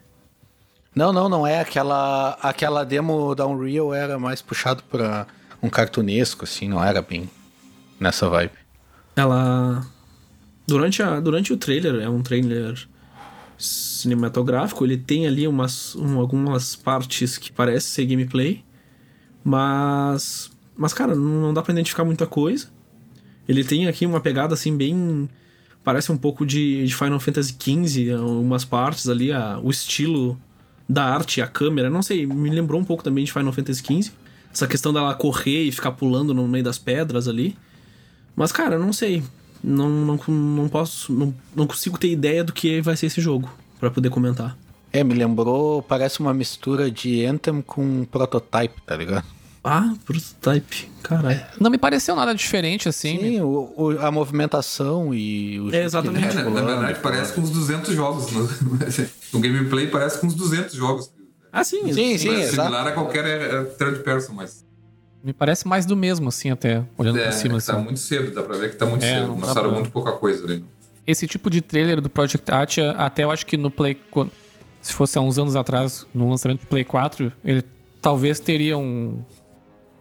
Não, não, não é. Aquela, aquela demo da Unreal era mais puxado pra um cartunesco, assim, não era bem nessa vibe. Ela. Durante, a, durante o trailer, é um trailer cinematográfico, ele tem ali umas, um- algumas partes que parece ser gameplay, mas. Mas, cara, não, dá pra identificar muita coisa. Ele tem aqui uma pegada assim, bem. Parece um pouco de, de Final Fantasy XV, umas partes ali, a, o estilo da arte, a câmera, não sei, me lembrou um pouco também de Final Fantasy XV. Essa questão dela correr e ficar pulando no meio das pedras ali. Mas, cara, não sei. Não, não, não posso. Não, não consigo ter ideia do que vai ser esse jogo pra poder comentar. É, me lembrou, parece uma mistura de Anthem com Prototype, tá ligado? Ah, prototype. Caralho. Não me pareceu nada diferente, assim. Sim, o, o- a movimentação e o que exatamente. tá É, na, verdade, parece com uns 200 jogos. *laughs* No, no gameplay parece com uns 200 jogos. Ah, sim. Sim, sim, é exato. similar a qualquer é, third person, mas Me parece mais do mesmo, assim, até, olhando é, por cima, que tá assim. muito cedo, dá pra ver que tá muito É, cedo. Mostraram pra- muito pouca coisa ali. Esse tipo de trailer do Project Atia, até eu acho que no Play... Se fosse há uns anos atrás, no lançamento do Play 4, ele talvez teria um...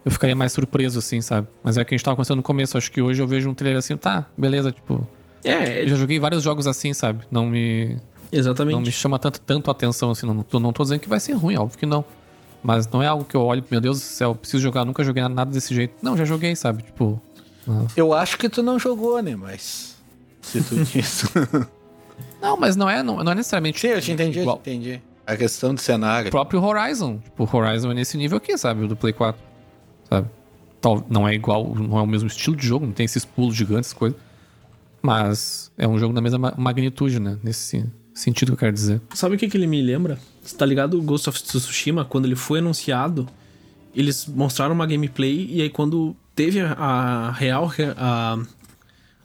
Eu ficaria mais surpreso, assim, sabe? Mas é que a gente tava conversando no começo. Acho que hoje eu vejo um trailer assim, tá, beleza, tipo... É, Eu já joguei vários jogos assim, sabe? Não me... exatamente. Não me chama tanto, tanto a atenção, assim. Não não tô dizendo que vai ser ruim, óbvio que não. Mas não é algo que eu olho, meu Deus do céu, preciso jogar, nunca joguei nada desse jeito. Não, já joguei, sabe? Tipo. Eu acho que tu não jogou, né? Mas. Se tu *laughs* disse. Não, mas não é, não, não é necessariamente. Sim, eu te entendi, eu igual. te entendi. A questão do cenário. O próprio Horizon. Tipo, o Horizon é nesse nível aqui, sabe? O do Play 4. Sabe? Tal, não é igual, não é o mesmo estilo de jogo, não tem esses pulos gigantes, coisas. Mas é um jogo da mesma ma- magnitude, né? Nesse sentido que eu quero dizer. Sabe o que, que ele me lembra? Você tá ligado o Ghost of Tsushima, quando ele foi anunciado, eles mostraram uma gameplay e aí quando teve a, a real a,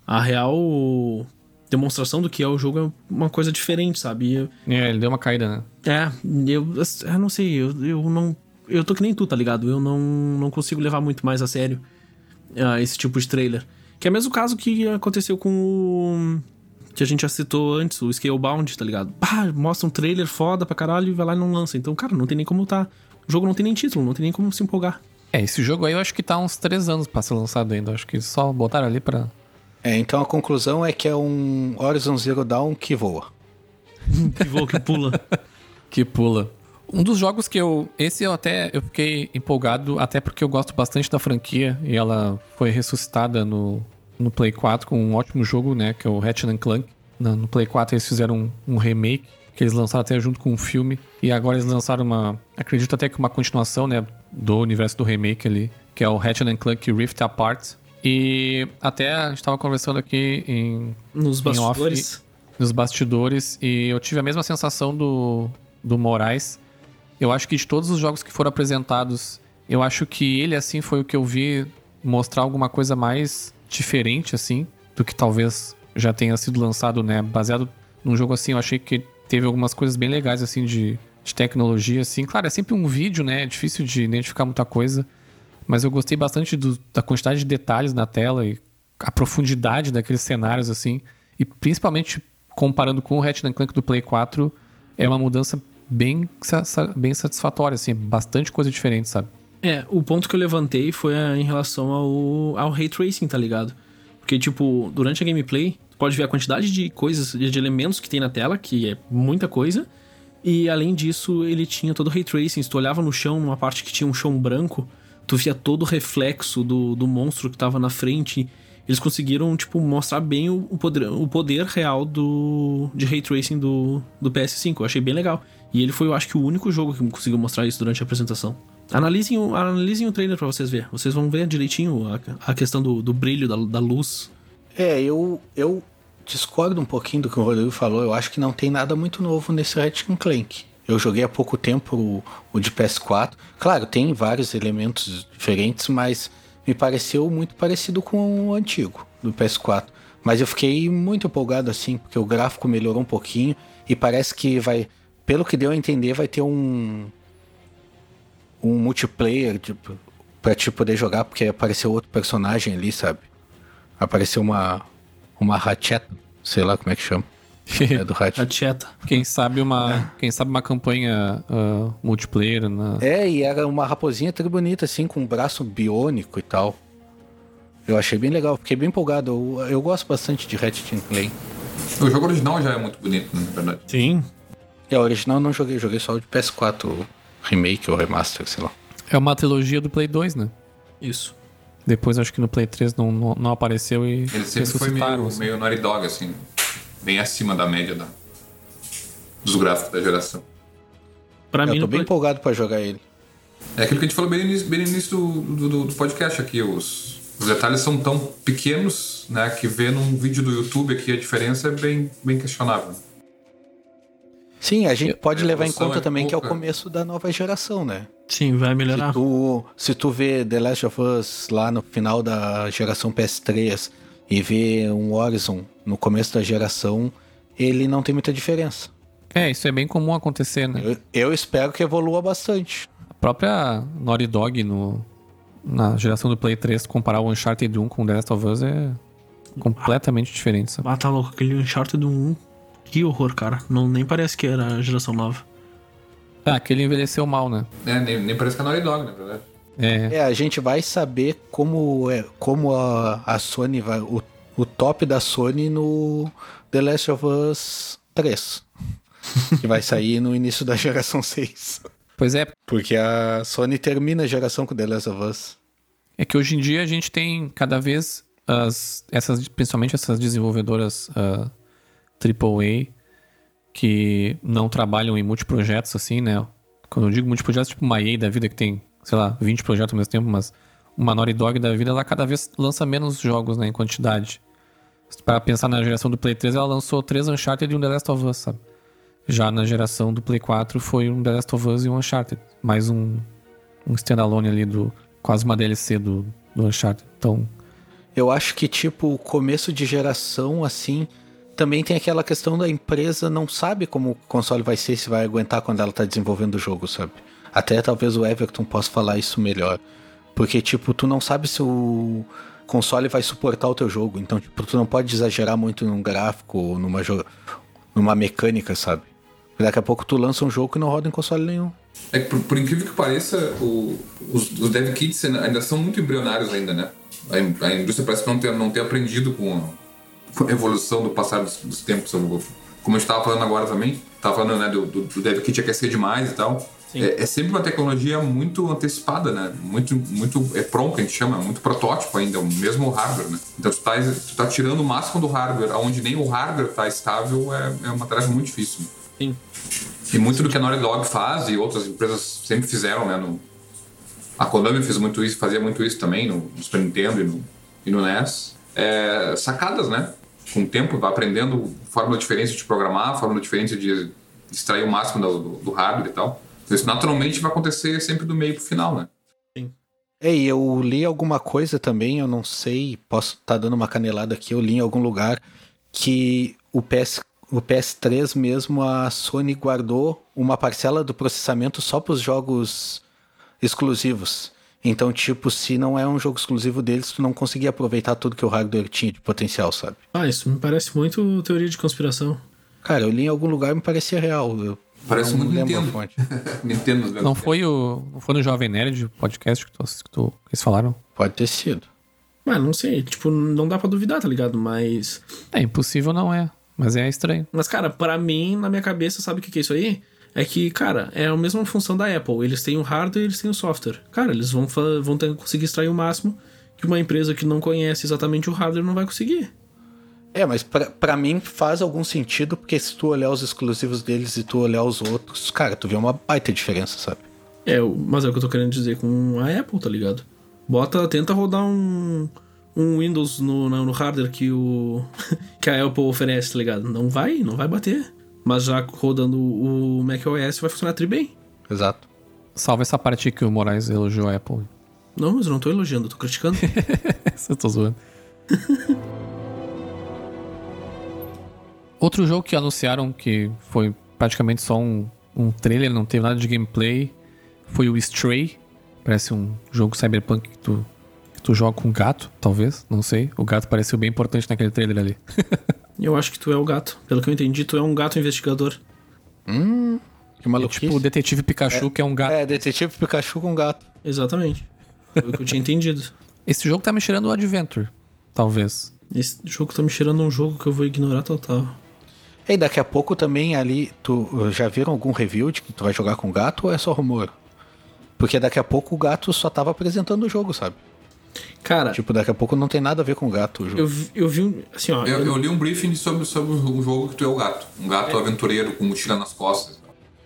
a real demonstração do que é o jogo é uma coisa diferente, sabe? Eu- É, ele deu uma caída, né? é, eu, eu não sei, eu, eu não eu tô que nem tu, tá ligado? Eu não, não consigo levar muito mais a sério ah, esse tipo de trailer. Que é o mesmo caso que aconteceu com o. Que a gente já citou antes, o Scalebound, tá ligado? Pá, mostra um trailer foda pra caralho e vai lá e não lança. Então, cara, não tem nem como tá. O jogo não tem nem título, não tem nem como se empolgar. É, esse jogo aí eu acho que tá uns 3 anos pra ser lançado ainda. Acho que só botaram ali pra. É, então a conclusão é que é um Horizon Zero Dawn que voa. *laughs* Que voa, que pula. *laughs* Que pula. Um dos jogos que eu. Esse eu até eu fiquei empolgado, até porque eu gosto bastante da franquia e ela foi ressuscitada no, no Play 4 com um ótimo jogo, né? Que é o Ratchet Clank. No Play 4 eles fizeram um, um remake que eles lançaram até junto com um filme. E agora eles lançaram uma. Acredito até que uma continuação, né? Do universo do remake ali, que é o Ratchet Clank Rift Apart. E até a gente tava conversando aqui em, Nos Em off, bastidores. nos bastidores e eu tive a mesma sensação do, do Moraes. Eu acho que de todos os jogos que foram apresentados, eu acho que ele, assim, foi o que eu vi mostrar alguma coisa mais diferente, assim, do que talvez já tenha sido lançado, né? Baseado num jogo assim, eu achei que teve algumas coisas bem legais, assim, de, de tecnologia, assim. Claro, é sempre um vídeo, né? É difícil de identificar muita coisa. Mas eu gostei bastante do- da quantidade de detalhes na tela e a profundidade daqueles cenários, assim. E principalmente comparando com o Ratchet Clank do Play 4, é uma mudança bem, bem satisfatória, assim. Bastante coisa diferente, sabe? É, o ponto que eu levantei foi ah, em relação ao, ao Ray Tracing, tá ligado? Porque, tipo, durante a gameplay, tu pode ver a quantidade de coisas, de elementos que tem na tela, que é muita coisa. E além disso, ele tinha todo o Ray Tracing. Se tu olhava no chão, numa parte que tinha um chão branco, tu via todo o reflexo do, do monstro que tava na frente. Eles conseguiram, tipo, mostrar bem o, o poder, o poder real do, de Ray Tracing do, do PS5. Eu achei bem legal. E ele foi, eu acho que, o único jogo que conseguiu mostrar isso durante a apresentação. Analisem o, analisem o trailer pra vocês verem. Vocês vão ver direitinho a, a questão do, do brilho, da, da luz. É, eu, eu discordo um pouquinho do que o Rodrigo falou. Eu acho que não tem nada muito novo nesse Ratchet Clank. Eu joguei há pouco tempo o, o de PS4. Claro, tem vários elementos diferentes, mas me pareceu muito parecido com o antigo do PS4. Mas eu fiquei muito empolgado assim, porque o gráfico melhorou um pouquinho e parece que vai, pelo que deu a entender, vai ter um um multiplayer tipo, pra te poder jogar, porque apareceu outro personagem ali, sabe? Apareceu uma uma Ratchet, sei lá como é que chama. É do *laughs* Ratchet. A Tieta. Quem sabe uma, quem sabe uma campanha uh, multiplayer na. É, e era uma raposinha até bonita, assim, com um braço biônico e tal. Eu achei bem legal, fiquei bem empolgado. Eu, eu gosto bastante de Ratchet Clank. O jogo original já é muito bonito, né, na verdade. Sim. É, o original eu não joguei, joguei só o de PS4, o remake ou remaster, sei lá. É uma trilogia do Play 2, né? Isso. Depois acho que no Play 3 não, não, não apareceu e Ele sempre foi meio, assim. meio Naughty Dog, assim. Bem acima da média da, dos gráficos da geração. Pra Eu mim, tô bem Play... empolgado pra jogar ele. É aquilo que a gente falou bem no início, bem no início do, do, do podcast aqui. Os, os detalhes são tão pequenos, né, que ver num vídeo do YouTube aqui a diferença é bem, bem questionável. Sim, a gente pode a levar em conta é também que é o pouca. começo da nova geração, né? Sim, vai Se melhorar. tu, se tu vê The Last of Us lá no final da geração PS3 e vê um Horizon no começo da geração, ele não tem muita diferença. É, isso é bem comum acontecer, né? Eu, eu espero que evolua bastante. A própria Naughty Dog no, na geração do Play 3, comparar o Uncharted 1 com o The Last of Us é completamente diferente, sabe? Ah, tá louco. Aquele Uncharted 1. Que horror, cara. Não, nem parece que era a geração nova. Ah, aquele envelheceu mal, né? É, nem, nem parece que é Naughty Dog, na verdade. É, É, a gente vai saber como é, como a, a Sony vai o, o top da Sony no The Last of Us 3, *laughs* que vai sair no início da geração 6. pois é, Porque a Sony termina a geração com The Last of Us. É que hoje em dia a gente tem cada vez as, essas, principalmente essas desenvolvedoras ah, AAA que não trabalham em multiprojetos assim, né? Quando eu digo multiprojetos, tipo uma EA da vida que tem, sei lá, 20 projetos ao mesmo tempo, mas uma Naughty Dog da vida, ela cada vez lança menos jogos, né, em quantidade. Para pensar na geração do Play 3, ela lançou três Uncharted e um The Last of Us, sabe? Já na geração do Play 4 foi um The Last of Us e um Uncharted. Mais um, um standalone ali do. Quase uma DLC do, do Uncharted. Então. Eu acho que, tipo, o começo de geração, assim, também tem aquela questão da empresa não sabe como o console vai ser, se vai aguentar quando ela tá desenvolvendo o jogo, sabe? Até talvez o Everton possa falar isso melhor. Porque, tipo, tu não sabe se o console vai suportar o teu jogo. Então, tipo, tu não pode exagerar muito num gráfico ou numa, numa mecânica, sabe? Daqui a pouco tu lança um jogo que não roda em console nenhum. É por, por incrível que pareça, o- os, os dev kits ainda são muito embrionários ainda, né? A, a indústria parece que não ter, não ter aprendido com com *laughs* a evolução do passar dos, dos tempos. Como a gente estava falando agora também, estava falando né, do, do, do dev kit aquecer demais e tal. É, é sempre uma tecnologia muito antecipada, né? Muito, muito é pronto, a gente chama, muito protótipo ainda, o mesmo hardware, né? Então tu tá, tu tá tirando o máximo do hardware, onde nem o hardware tá estável, é, é uma tarefa muito difícil. né? Sim. E muito do que a Naughty Dog faz e outras empresas sempre fizeram, né? No... A Konami fez muito isso, fazia muito isso também no, no Super Nintendo e no, e no NES. É, sacadas, né? Com o tempo, vai aprendendo fórmula diferente de programar, fórmula diferente de extrair o máximo do, do, do hardware e tal. Então, isso naturalmente vai acontecer sempre do meio pro final, né? É, e eu li alguma coisa também, eu não sei, posso estar dando uma canelada aqui, eu li em algum lugar que o, PS, o PS3 mesmo, a Sony guardou uma parcela do processamento só para os jogos exclusivos. Então, tipo, se não é um jogo exclusivo deles, tu não conseguia aproveitar tudo que o hardware tinha de potencial, sabe? Ah, isso me parece muito teoria de conspiração. Cara, eu li em algum lugar e me parecia real. Eu Parece não muito lembro a Nintendo. fonte. *laughs* Nintendo né? Não foi o. Não foi no Jovem Nerd o podcast que, tu, que, tu, que eles falaram? Pode ter sido. Mas não sei, tipo, não dá pra duvidar, tá ligado? Mas. É, impossível não é. Mas é estranho. Mas, cara, pra mim, na minha cabeça, sabe o que que é isso aí? É que, cara, é a mesma função da Apple. Eles têm o hardware e eles têm o software. Cara, eles vão, vão ter, conseguir extrair o máximo que uma empresa que não conhece exatamente o hardware não vai conseguir. É, mas pra, pra mim faz algum sentido, porque se tu olhar os exclusivos deles e tu olhar os outros, cara, tu vê uma baita diferença, sabe? É, mas é o que eu tô querendo dizer com a Apple, tá ligado? Bota, tenta rodar um, um Windows no, no, no hardware que o *laughs* que a Apple oferece, tá ligado? Não vai, não vai bater. Mas já rodando o macOS vai funcionar tri bem. Exato. Salva essa parte que o Moraes elogiou a Apple. Não, mas eu não tô elogiando, eu tô criticando. *laughs* Eu tô zoando. Outro jogo que anunciaram que foi praticamente só um, um trailer, não teve nada de gameplay, foi o Stray. Parece um jogo cyberpunk que tu, que tu joga com um gato, talvez, não sei. O gato pareceu bem importante naquele trailer ali. *laughs* eu acho que tu é o gato. Pelo que eu entendi, tu é um gato investigador. Hum, que É maluquice. tipo o Detetive Pikachu, que é um gato. É, detetive Pikachu com gato. Exatamente. Foi o que eu tinha entendido. *laughs* Esse jogo tá me cheirando o Adventure, talvez. Esse jogo tá me cheirando um jogo que eu vou ignorar total. E daqui a pouco também ali, tu já viram algum review de que tu vai jogar com gato ou é só rumor? Porque daqui a pouco o gato só tava apresentando o jogo, sabe? Cara, Tipo, daqui a pouco não tem nada a ver com o gato o jogo. eu, vi- eu vi um. Assim, ó. Eu, eu- eu li um briefing sobre, sobre um jogo que tu é o gato. Um gato aventureiro com mochila nas costas.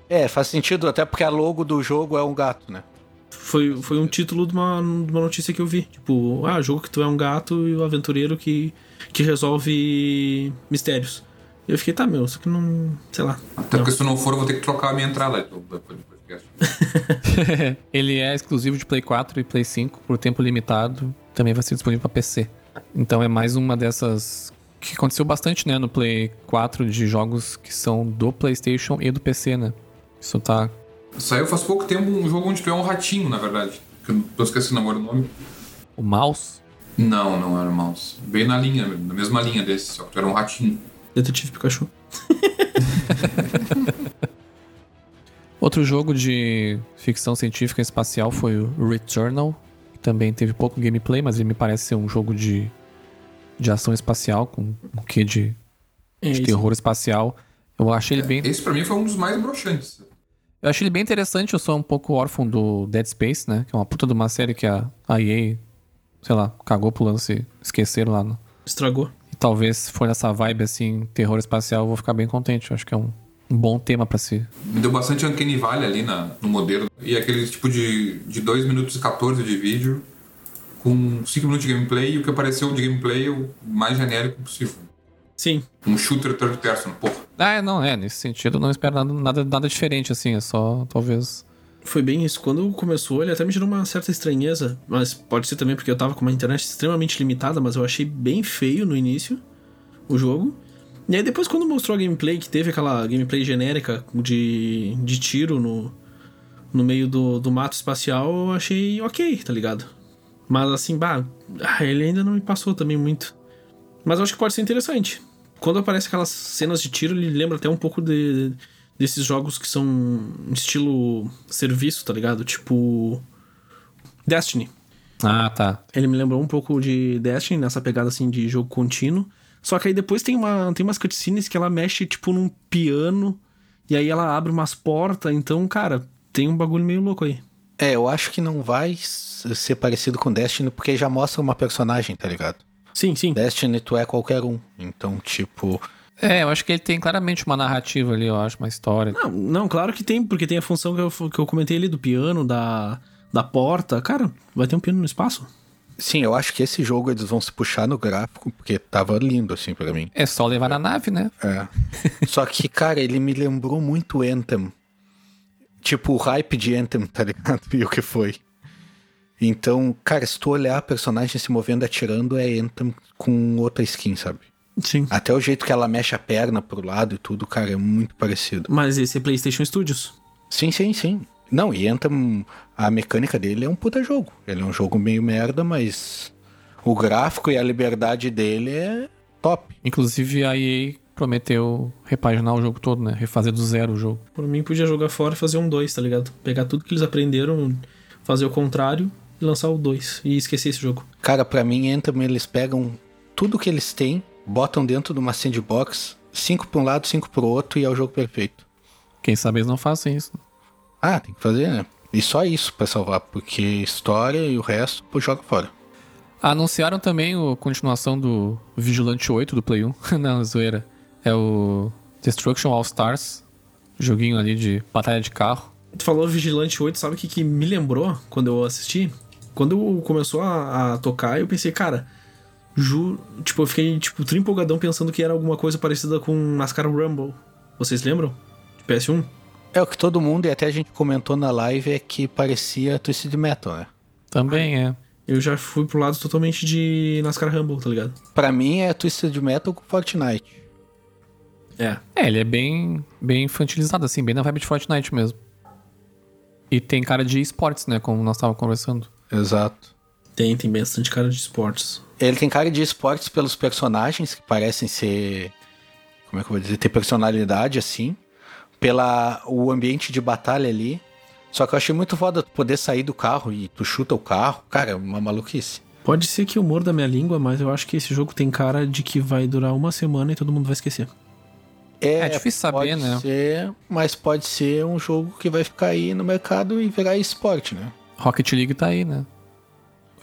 É, faz sentido, até porque a logo do jogo é um gato, né? Foi, foi um título de uma, de uma notícia que eu vi. Tipo, ah, jogo que tu é um gato e o aventureiro que, que resolve mistérios. Eu fiquei, tá, meu, isso aqui não. sei lá. Até Não. porque se não for, eu vou ter que trocar a minha entrada *laughs* Ele é exclusivo de Play 4 e Play 5 por tempo limitado. Também vai ser disponível para PC. Então é mais uma dessas que aconteceu bastante, né, no Play 4 de jogos que são do PlayStation e do PC, né? Isso tá Saiu faz pouco tempo um jogo onde tu é um ratinho, na verdade. Que eu tô esquecendo agora o nome. o mouse. Não, não era o mouse. Bem na linha, na mesma linha desse, só que tu era um ratinho. Detetive Pikachu. *laughs* Outro jogo de ficção científica espacial foi o Returnal, que também teve pouco gameplay, mas ele me parece ser um jogo de, de ação espacial com um quê de, É, de terror espacial. Eu achei ele bem Esse pra mim foi um dos mais broxantes. Eu achei ele bem interessante, eu sou um pouco órfão do Dead Space, né? Que é uma puta de uma série que a, a EA, sei lá, cagou pro lance, esqueceram lá. No... Estragou. E talvez se for nessa vibe, assim, terror espacial, eu vou ficar bem contente. Eu acho que é um, um bom tema pra si. Me deu bastante Uncanny Valley ali na, no modelo. E aquele tipo de, de 2 minutos e 14 de vídeo com 5 minutos de gameplay e o que apareceu de gameplay é o mais genérico possível. Sim. Um shooter third person, porra. Ah, é, não, é, nesse sentido eu não espero nada, nada, nada diferente, assim, é só, talvez... Foi bem isso. Quando começou, ele até me gerou uma certa estranheza. Mas pode ser também porque eu tava com uma internet extremamente limitada, mas eu achei bem feio no início o jogo. E aí depois quando mostrou a gameplay, que teve aquela gameplay genérica de, de tiro no, no meio do, do mato espacial, eu achei ok, tá ligado? Mas assim, bah, ah, ele ainda não me passou também muito. Mas eu acho que pode ser interessante. Quando aparece aquelas cenas de tiro, ele lembra até um pouco de, desses jogos que são estilo serviço, tá ligado? Tipo. Destiny. Ah, tá. Ele me lembrou um pouco de Destiny, nessa pegada assim de jogo contínuo. Só que aí depois tem, uma, tem umas cutscenes que ela mexe tipo num piano. E aí ela abre umas portas. Então, cara, tem um bagulho meio louco aí. É, eu acho que não vai ser parecido com Destiny porque já mostra uma personagem, tá ligado? Sim, sim. Destiny tu é qualquer um. Então, tipo. É, eu acho que ele tem claramente uma narrativa ali, eu acho, uma história. Não, não, claro que tem, porque tem a função que eu, que eu comentei ali do piano, da, da porta. Cara, vai ter um piano no espaço? Sim, eu acho que esse jogo eles vão se puxar no gráfico porque tava lindo, assim, pra mim. É só levar na nave, né? É. *laughs* Só que, cara, ele me lembrou muito Anthem. Tipo, o hype de Anthem, tá ligado? *laughs* E o que foi. Então, cara, se tu olhar a personagem se movendo atirando, é Anthem com outra skin, sabe? Sim. Até o jeito que ela mexe a perna pro lado e tudo, cara, é muito parecido. Mas esse é PlayStation Studios. Sim, sim, sim. Não, e Anthem, a mecânica dele é um puta jogo. Ele é um jogo meio merda, mas o gráfico e a liberdade dele é top. Inclusive a EA prometeu repaginar o jogo todo, né? Refazer do zero o jogo. Por mim, podia jogar fora e fazer um 2, tá ligado? Pegar tudo que eles aprenderam, fazer o contrário e lançar o 2. E esquecer esse jogo. Cara, pra mim, Anthem, eles pegam tudo que eles têm, botam dentro de uma sandbox, cinco pra um lado, cinco pro outro, e é o jogo perfeito. Quem sabe eles não façam isso. Ah, tem que fazer, né? E só isso pra salvar, porque história e o resto, pô, joga fora. Anunciaram também a continuação do Vigilante 8 do Play *laughs* 1. Não, zoeira. É o Destruction All Stars. Joguinho ali de batalha de carro. Tu falou Vigilante 8, sabe o que, que me lembrou quando eu assisti? Quando começou a, a tocar, eu pensei, cara, ju, tipo, eu fiquei tipo, empolgadão pensando que era alguma coisa parecida com NASCAR Rumble. Vocês lembram? De PS1? É o que todo mundo, e até a gente comentou na live, é que parecia Twisted Metal, né? Também é. Eu já fui pro lado totalmente de NASCAR Rumble, tá ligado? Pra mim é Twisted Metal com Fortnite. É. É, ele é bem, bem infantilizado, assim, bem na vibe de Fortnite mesmo. E tem cara de esportes, né? Como nós estávamos conversando. Exato. Tem, tem bastante cara de esportes. Ele tem cara de esportes pelos personagens, que parecem ser. Como é que eu vou dizer? Ter personalidade, assim. Pela o ambiente de batalha ali. Só que eu achei muito foda tu poder sair do carro e tu chuta o carro. Cara, é uma maluquice. Pode ser que eu morda minha língua, mas eu acho que esse jogo tem cara de que vai durar uma semana e todo mundo vai esquecer. É difícil saber, pode né? Ser, mas pode ser um jogo que vai ficar aí no mercado e virar esporte, né? Rocket League tá aí, né?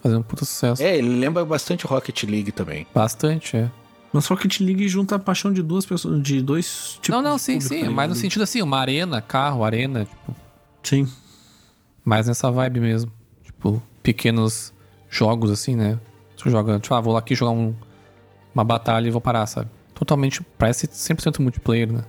Fazendo um puta sucesso. É, ele lembra bastante Rocket League também. Bastante, é. Mas Rocket League junta a paixão de duas pessoas, de dois tipos não, não, de sim, público, sim. tá Mas no sentido assim, uma arena, carro, arena, tipo, Sim. mais nessa vibe mesmo. Tipo, pequenos jogos, assim, né? Tu joga, tipo, ah, vou lá aqui jogar um, uma batalha e vou parar, sabe? Totalmente, parece 100% multiplayer, né?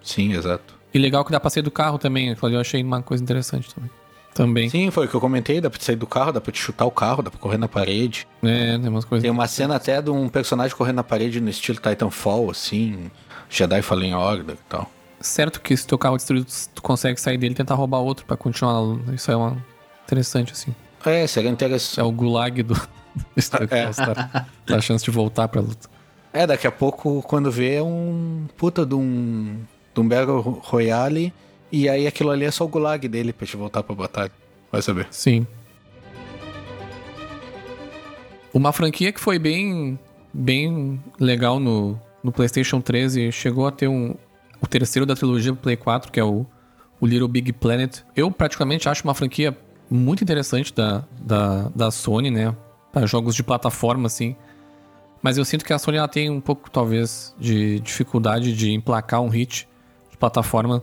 Sim, exato. E legal que dá pra sair do carro também, aquilo ali eu achei uma coisa interessante também. Também. Sim, foi o que eu comentei, dá pra te sair do carro, dá pra te chutar o carro, dá pra correr na parede. É, tem umas coisas. Tem uma cena até de um personagem correndo na parede no estilo Titanfall, assim, Jedi Fallen Order e tal. Certo que se teu carro é destruído, tu consegue sair dele e tentar roubar outro pra continuar. Isso é uma... interessante, assim. É, seria interessante. É o gulag do. *laughs* Star Wars, tá? Dá a chance de voltar pra luta. É, daqui a pouco, quando vê, é um puta de um, de um Battle Royale, e aí aquilo ali é só o gulag dele pra te voltar pra batalha. Vai saber. Sim. Uma franquia que foi bem, bem legal no, no PlayStation 3 e chegou a ter um, o terceiro da trilogia do Play 4, que é o, o Little Big Planet. Eu praticamente acho uma franquia muito interessante da, da, da Sony, né? Para jogos de plataforma, assim. Mas eu sinto que a Sony ela tem um pouco, talvez, de dificuldade de emplacar um hit de plataforma.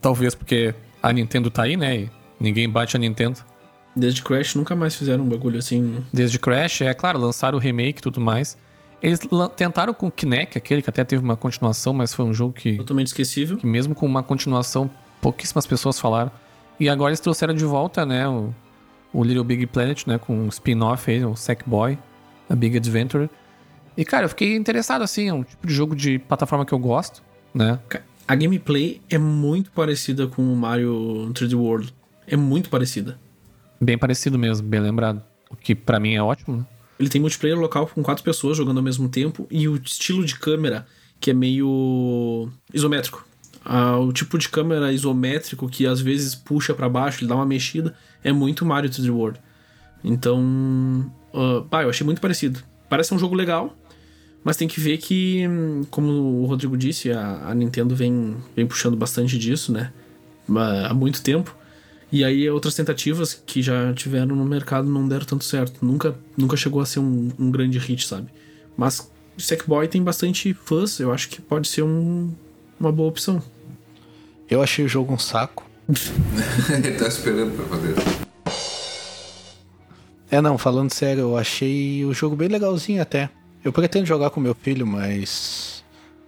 Talvez porque a Nintendo tá aí, né? E ninguém bate a Nintendo. Desde Crash nunca mais fizeram um bagulho assim. Desde Crash, é claro, lançaram o remake e tudo mais. Eles tentaram com o Kinect, aquele que até teve uma continuação, mas foi um jogo que, Totalmente esquecível. que mesmo com uma continuação, pouquíssimas pessoas falaram. E agora eles trouxeram de volta, né, o, o Little Big Planet, né, com um spin-off aí, o Sackboy, a Big Adventure. E, cara, eu fiquei interessado, assim, é um tipo de jogo de plataforma que eu gosto, né? A gameplay é muito parecida com o Mario 3D World. É muito parecida. Bem parecido mesmo, bem lembrado. O que pra mim é ótimo, né? Ele tem multiplayer local com quatro pessoas jogando ao mesmo tempo e o estilo de câmera que é meio isométrico. Ah, o tipo de câmera isométrico que às vezes puxa pra baixo, ele dá uma mexida, é muito Mario 3D World. Então, ah, pá, eu achei muito parecido. Parece um jogo legal, mas tem que ver que, como o Rodrigo disse, a, a Nintendo vem, vem puxando bastante disso, né? Há muito tempo. E aí outras tentativas que já tiveram no mercado não deram tanto certo. Nunca, nunca chegou a ser um, um grande hit, sabe? Mas Sackboy tem bastante fãs, eu acho que pode ser um- uma boa opção. Eu achei o jogo um saco. *laughs* Ele tá esperando pra fazer. É, não, falando sério, eu achei o jogo bem legalzinho até. Eu pretendo jogar com meu filho, mas.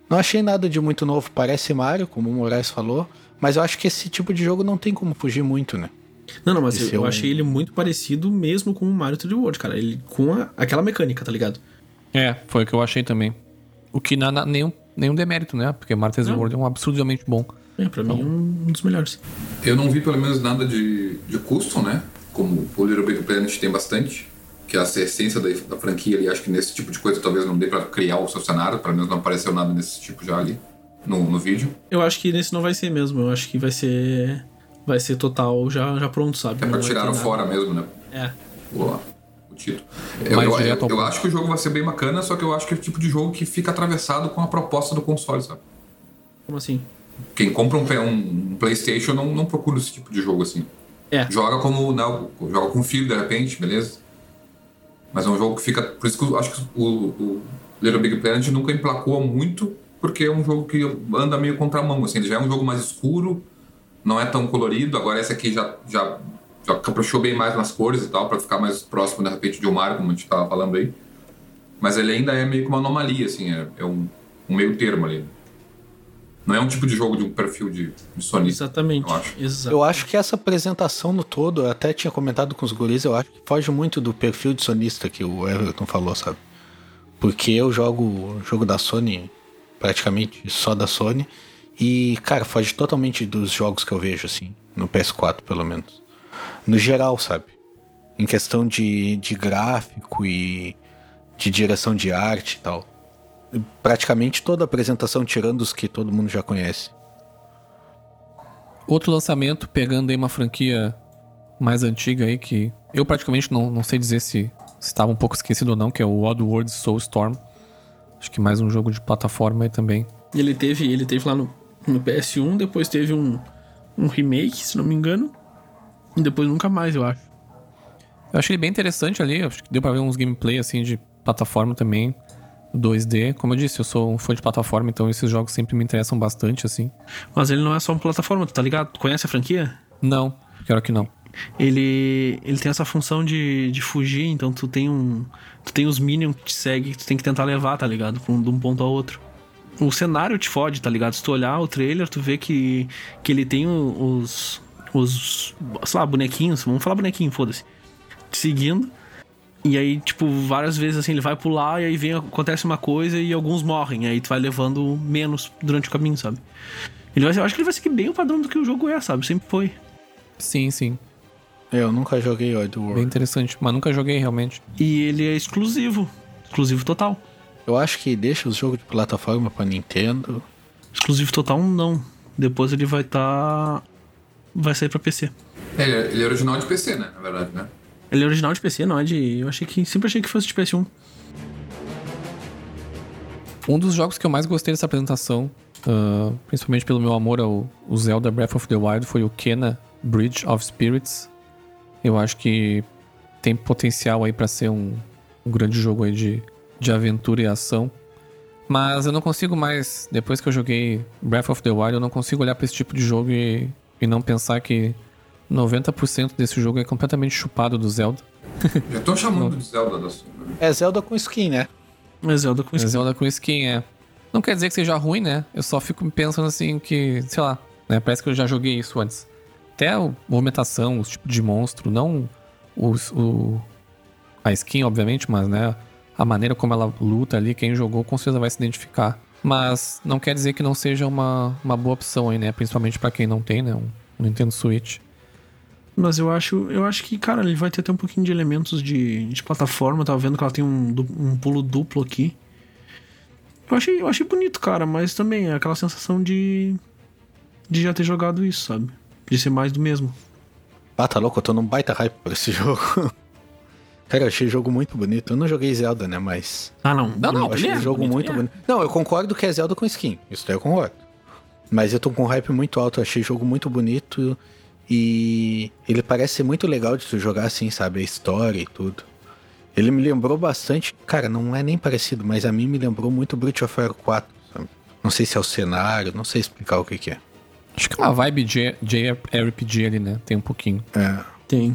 Não achei nada de muito novo. Parece Mario, como o Moraes falou. Mas eu acho que esse tipo de jogo não tem como fugir muito, né? Não, não, mas Esse eu, eu é um- achei ele muito parecido mesmo com o Mario 3D World, cara. Ele com a- aquela mecânica, tá ligado? É, foi o que eu achei também. O que não é nenhum, nenhum demérito, né? Porque Mario 3D Não. World é um absurdamente bom. É, pra mim é um dos melhores. Eu não vi pelo menos nada de, de custom, né? Como o Little Big Planet tem bastante. Que é a essência da, da franquia ali, acho que nesse tipo de coisa talvez não dê pra criar o seu cenário, pelo menos não apareceu nada desse tipo já ali no, no vídeo. Eu acho que nesse não vai ser mesmo. Eu acho que vai ser. Vai ser total já, já pronto, sabe? É Não pra tiraram nada. fora mesmo, né? É. O, o título. Eu, eu, eu, eu acho que o jogo vai ser bem bacana, só que eu acho que é o tipo de jogo que fica atravessado com a proposta do console, sabe? Como assim? Quem compra um, um, um PlayStation não, não procura esse tipo de jogo assim. É. Joga como. Né, joga com filho de repente, beleza? Mas é um jogo que fica. Por isso que eu acho que o, o Little Big Planet nunca emplacou muito, porque é um jogo que anda meio contramão. Assim, ele já é um jogo mais escuro, não é tão colorido. Agora esse aqui já, já, já caprichou bem mais nas cores e tal, pra ficar mais próximo, de repente, de um Mario, como a gente tava falando aí. Mas ele ainda é meio que uma anomalia, assim, é, é um, um meio termo ali. Não é um tipo de jogo de um perfil de, de sonista. Exatamente. Eu acho. Exato. Eu acho que essa apresentação no todo, eu até tinha comentado com os guris, eu acho que foge muito do perfil de sonista que o Everton falou, sabe? Porque eu jogo jogo da Sony, praticamente só da Sony, e, cara, foge totalmente dos jogos que eu vejo, assim, no PS4, pelo menos. No geral, sabe? Em questão de, de gráfico e de direção de arte e tal. Praticamente toda a apresentação, tirando os que todo mundo já conhece. Outro lançamento, pegando aí uma franquia mais antiga aí, que eu praticamente não, não sei dizer se estava um pouco esquecido ou não, que é o Oddworld Soulstorm. Acho que mais um jogo de plataforma aí também. Ele teve, ele teve lá no, no PS1, depois teve um, um remake, se não me engano. E depois nunca mais, eu acho. Eu achei ele bem interessante ali, acho que deu pra ver uns gameplay assim de plataforma também, 2D. Como eu disse, eu sou um fã de plataforma, então esses jogos sempre me interessam bastante, assim. Mas ele não é só uma plataforma, tu tá ligado? Tu conhece a franquia? Não, quero que não. Ele, ele tem essa função de, de fugir, então tu tem um. Tu tem os minions que te seguem que tu tem que tentar levar, tá ligado? De um ponto ao outro. O cenário te fode, tá ligado? Se tu olhar o trailer, tu vê que, que ele tem os. Os. Sei lá, bonequinhos, vamos falar bonequinho, foda-se. Te seguindo. E aí, tipo, várias vezes assim, ele vai pular e aí vem, acontece uma coisa e alguns morrem. Aí tu vai levando menos durante o caminho, sabe? Ele vai, eu acho que ele vai seguir bem o padrão do que o jogo é, sabe? Sempre foi. Sim, sim. Eu nunca joguei Oddworld. Bem interessante. Mas nunca joguei realmente. E ele é exclusivo. Exclusivo total. Eu acho que deixa os jogos de plataforma pra Nintendo. Exclusivo total não. Depois ele vai estar. Vai sair pra PC. É, ele é- ele é original de PC, né? Na verdade, né? Ele é original de PC, não é de. Eu achei que. Sempre achei que fosse de PS1. Um dos jogos que eu mais gostei dessa apresentação, ah, principalmente pelo meu amor ao, ao Zelda Breath of the Wild, foi o Kena Bridge of Spirits. Eu acho que tem potencial aí pra ser um, um grande jogo aí de, de aventura e ação. Mas eu não consigo mais, depois que eu joguei Breath of the Wild, eu não consigo olhar pra esse tipo de jogo e, e não pensar que 90% desse jogo é completamente chupado do Zelda. Já estão chamando de Zelda da Sony. né? É Zelda com skin, né? É Zelda com É skin. Zelda com skin, é. Não quer dizer que seja ruim, né? Eu só fico pensando assim que, sei lá, né? Parece que eu já joguei isso antes. Até a movimentação, os tipos de monstro, não os, o, a skin, obviamente, mas né? A maneira como ela luta ali, quem jogou com certeza vai se identificar. Mas não quer dizer que não seja uma, uma boa opção aí, né? Principalmente pra quem não tem, né? Um Nintendo Switch. Mas eu acho, eu acho que, cara, ele vai ter até um pouquinho de elementos de, de plataforma. Eu tava vendo que ela tem um, um pulo duplo aqui. Eu achei, eu achei bonito, cara, mas também é aquela sensação de. de já ter jogado isso, sabe? De ser mais do mesmo. Ah, tá louco, eu tô num baita hype por esse *laughs* jogo. Cara, eu achei o jogo muito bonito. Eu não joguei Zelda, né? Mas. Ah, não. Não, não, eu achei o jogo bonito, muito é. bonito. Não, eu concordo que é Zelda com skin. Isso daí eu concordo. Mas eu tô com um hype muito alto. Eu achei o jogo muito bonito. E ele parece ser muito legal de tu jogar assim, sabe? A história e tudo. Ele me lembrou bastante. Cara, não é nem parecido, mas a mim me lembrou muito Breath of Fire 4, sabe? Não sei se é o cenário, não sei explicar o que, que é. Acho que é uma vibe J- JRPG ali, né? Tem um pouquinho. É. Tem.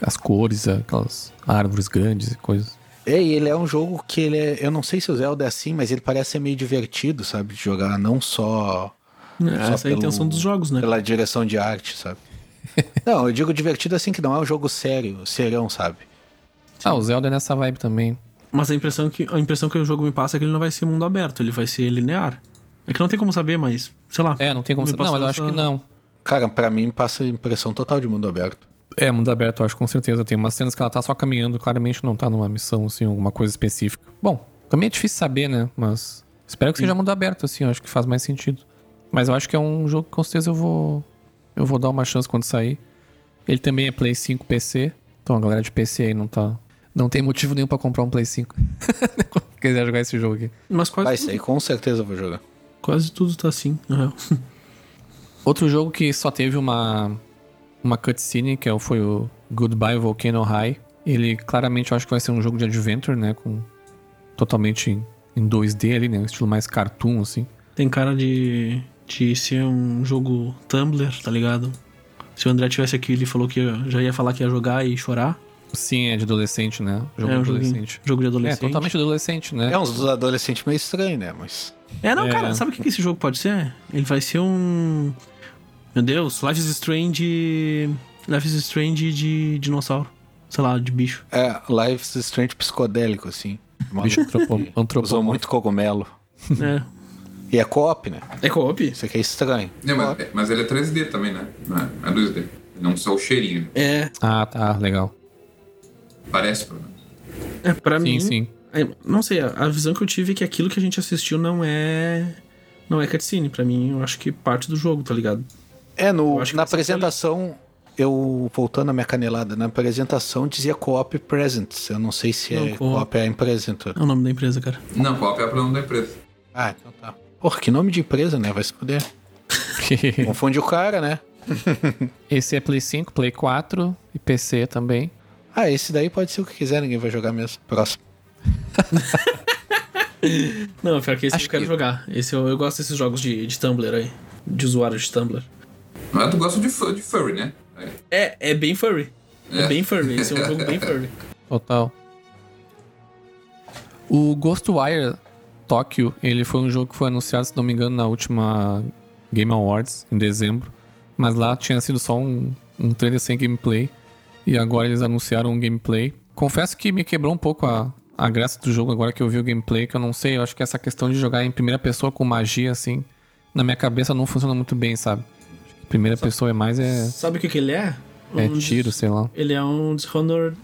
As cores, aquelas árvores grandes e coisas. É, e ele é um jogo que ele é. Eu não sei se o Zelda é assim, mas ele parece ser meio divertido, sabe? De jogar, não só. É, só essa é a intenção dos jogos, né? Pela direção de arte, sabe? *laughs* não, eu digo divertido assim que não é um jogo sério, serão, sabe? Ah, o Zelda é nessa vibe também. Mas a impressão, que, a impressão que o jogo me passa é que ele não vai ser mundo aberto, ele vai ser linear. É que não tem como saber, mas, sei lá. É, não tem como saber. Não, mas eu passou acho que essa- não. Cara, pra mim passa a impressão total de mundo aberto. É, mundo aberto, eu acho com certeza. Tem umas cenas que ela tá só caminhando, claramente não tá numa missão, assim, alguma coisa específica. Bom, também é difícil saber, né? Mas espero que seja mundo aberto, assim, eu acho que faz mais sentido. Mas eu acho que é um jogo que com certeza eu vou. Eu vou dar uma chance quando sair. Ele também é Play 5 PC. Então a galera de PC aí não tá. Não tem motivo nenhum pra comprar um Play 5. Se *laughs* quiser jogar esse jogo aqui. Mas quase, Vai tudo, sair, com certeza eu vou jogar. quase tudo tá assim, na real. *laughs* Outro jogo que só teve uma, uma cutscene, que é o- foi o Goodbye Volcano High. Ele claramente eu acho que vai ser um jogo de adventure, né? Com totalmente em, em 2D ali, né? Um estilo mais cartoon, assim. Tem cara de, de ser um jogo Tumblr, tá ligado? Se o André tivesse aqui, ele falou que já ia falar que ia jogar e chorar. Sim, é de adolescente, né? Jogo é de um joguinho- adolescente. jogo de É, adolescente. totalmente adolescente, né? É uns dos adolescentes meio estranho, né? Mas. É, não, É. cara, sabe o que que esse jogo pode ser? Ele vai ser um. Meu Deus, Life is Strange. Life is Strange de dinossauro. Sei lá, de bicho. É, Life's Strange psicodélico, assim. Bicho antropo- Usou antropomórfico. muito cogumelo. É. E é co-op, né? É co-op? Isso aqui é estranho. É, mas, é, mas ele é 3D também, né? Não é, é 2D. Não só o cheirinho. É. Ah, tá, legal. Parece, pelo menos. É, pra Sim, mim. sim. é, não sei, a, a visão que eu tive é que aquilo que a gente assistiu não é. Não é cutscene. Pra mim, eu acho que parte do jogo, tá ligado? É, no, Eu acho que na apresentação, eu voltando à minha canelada, na apresentação dizia Co-op Presents. Eu não sei se Não, é co-op. Co-op é a empresa. Então. É o nome da empresa, cara. Não, qual é o problema da empresa? Ah, então tá. Porra, que nome de empresa, né? Vai se fuder. *laughs* Confunde o cara, né? Esse é Play 5, Play 4 e PC também. Ah, esse daí pode ser o que quiser, ninguém vai jogar mesmo. Próximo. *laughs* Não, pior que esse Acho eu quero que- jogar. Esse eu, eu gosto desses jogos de, de Tumblr aí. De usuário de Tumblr. Mas tu gosta de, de furry, né? É. É, é bem furry. É, É. bem furry. Esse é um jogo bem *laughs* furry. Total. O Ghostwire Tokyo, ele foi um jogo que foi anunciado, se não me engano, na última Game Awards, em dezembro. Mas lá tinha sido só um, um trailer sem gameplay. E agora eles anunciaram um gameplay. Confesso que me quebrou um pouco a, a graça do jogo agora que eu vi o gameplay, que eu não sei, eu acho que essa questão de jogar em primeira pessoa com magia, assim, na minha cabeça não funciona muito bem, sabe? Primeira pessoa é mais é, Sabe o que, que ele é? é Um tiro, sei lá. Ele é um Dishonored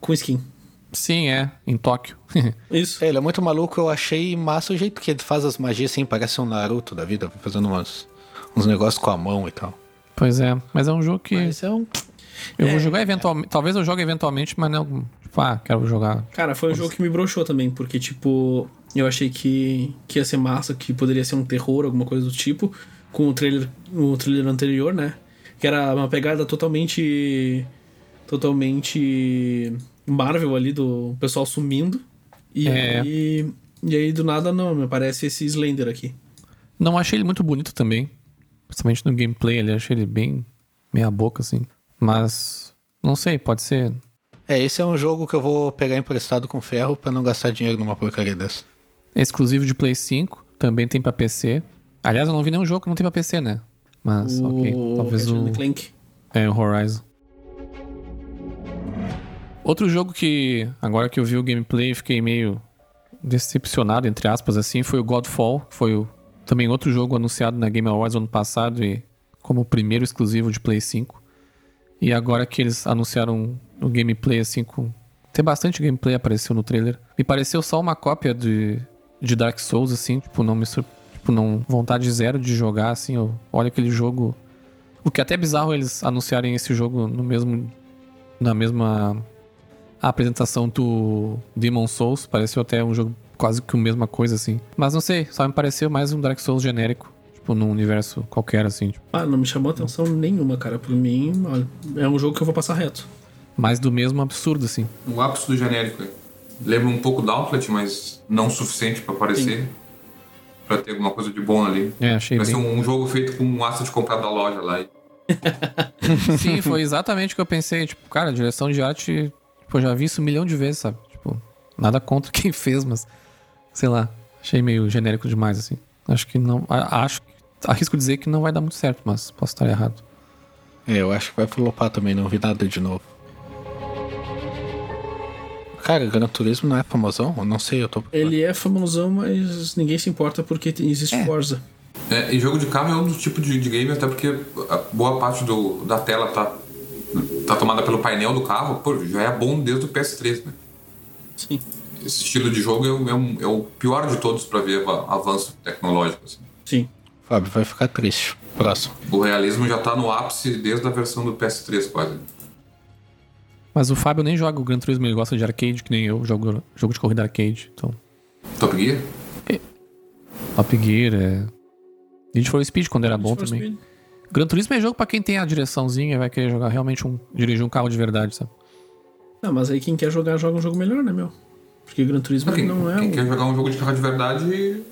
com skin. Sim, é, em Tóquio. *laughs* Isso. É, ele é muito maluco, eu achei massa o jeito que ele faz as magias assim, parece um Naruto da vida, fazendo umas, uns negócios com a mão e tal. pois é, mas é um jogo que Mas é um. eu É. vou jogar eventualmente. Talvez eu jogue eventualmente, mas não. Tipo, ah, quero jogar. Cara, foi um jogo que me broxou também, porque, tipo, eu achei que, que ia ser massa, que poderia ser um terror, alguma coisa do tipo, com o trailer, o trailer anterior, né? Que era uma pegada totalmente. totalmente. Marvel ali, do pessoal sumindo. E É. aí. E aí, do nada, não, me aparece esse Slender aqui. Não achei ele muito bonito também. Principalmente no gameplay ali, achei ele bem meia boca, assim. Mas. Não sei, pode ser. É, esse é um jogo que eu vou pegar emprestado com ferro pra não gastar dinheiro numa porcaria dessa. É exclusivo de Play 5, também tem pra PC. Aliás, eu não vi nenhum jogo que não tem pra PC, né? Mas, ok. Talvez Ratchet o. Clank. É, o Horizon. Outro jogo que, agora que eu vi o gameplay, fiquei meio decepcionado, entre aspas, assim, foi o Godfall. que Foi o, também outro jogo anunciado na Game Awards ano passado e como o primeiro exclusivo de Play 5. E agora que eles anunciaram o gameplay, assim, com... Tem bastante gameplay apareceu no trailer. Me pareceu só uma cópia de, de Dark Souls, assim, tipo, não me sur... tipo, não vontade zero de jogar, assim, eu olho aquele jogo o que é até bizarro eles anunciarem esse jogo no mesmo. Na mesma apresentação do Demon Souls. Pareceu até um jogo quase que a mesma coisa, assim. Mas não sei, só me pareceu mais um Dark Souls genérico. Tipo, num universo qualquer, assim. Tipo, Ah, não me chamou atenção nenhuma, cara. Por mim, olha, é um jogo que eu vou passar reto. mais do mesmo absurdo, assim. O ápice do genérico. é. Lembra um pouco do Outlet, mas não o suficiente pra aparecer. Pra ter alguma coisa de bom ali. É, achei Vai bem. ser um, jogo feito com um asset comprado da loja lá. *laughs* Sim, foi exatamente o que eu pensei. Tipo, cara, direção de arte. Tipo, eu já vi isso um milhão de vezes, sabe? Tipo, nada contra *laughs* quem fez, mas. Sei lá. Achei meio genérico demais, assim. Acho que não. a- Acho. Arrisco dizer que não vai dar muito certo, mas posso estar errado. É, eu acho que vai flopar também, não vi nada de novo. Cara, Gran Turismo não é famosão? Eu não sei, eu tô. Ele é famosão, mas ninguém se importa porque existe É. Forza. É, e jogo de carro é um dos tipos de, de game, até porque a boa parte do, da tela tá, tá tomada pelo painel do carro. Pô, já é bom desde o PS3, né? Sim. Esse estilo de jogo é, o- é um- é o pior de todos pra ver a- avanço tecnológico. assim. Sim. Fábio vai ficar triste. Próximo. O realismo já tá no ápice desde a versão do PS3, quase. Mas o Fábio nem joga o Gran Turismo, ele gosta de arcade, que nem eu, jogo jogo de corrida arcade. Então, Top Gear? Top Gear, é. Need for Speed quando era bom também. Speed. Gran Turismo é jogo pra quem tem a direçãozinha e vai querer jogar realmente um. dirigir um carro de verdade, sabe? Não, mas aí quem quer jogar, joga um jogo melhor, né, meu? Porque Gran Turismo Quem, não é quem um... quer jogar um jogo de carro de verdade,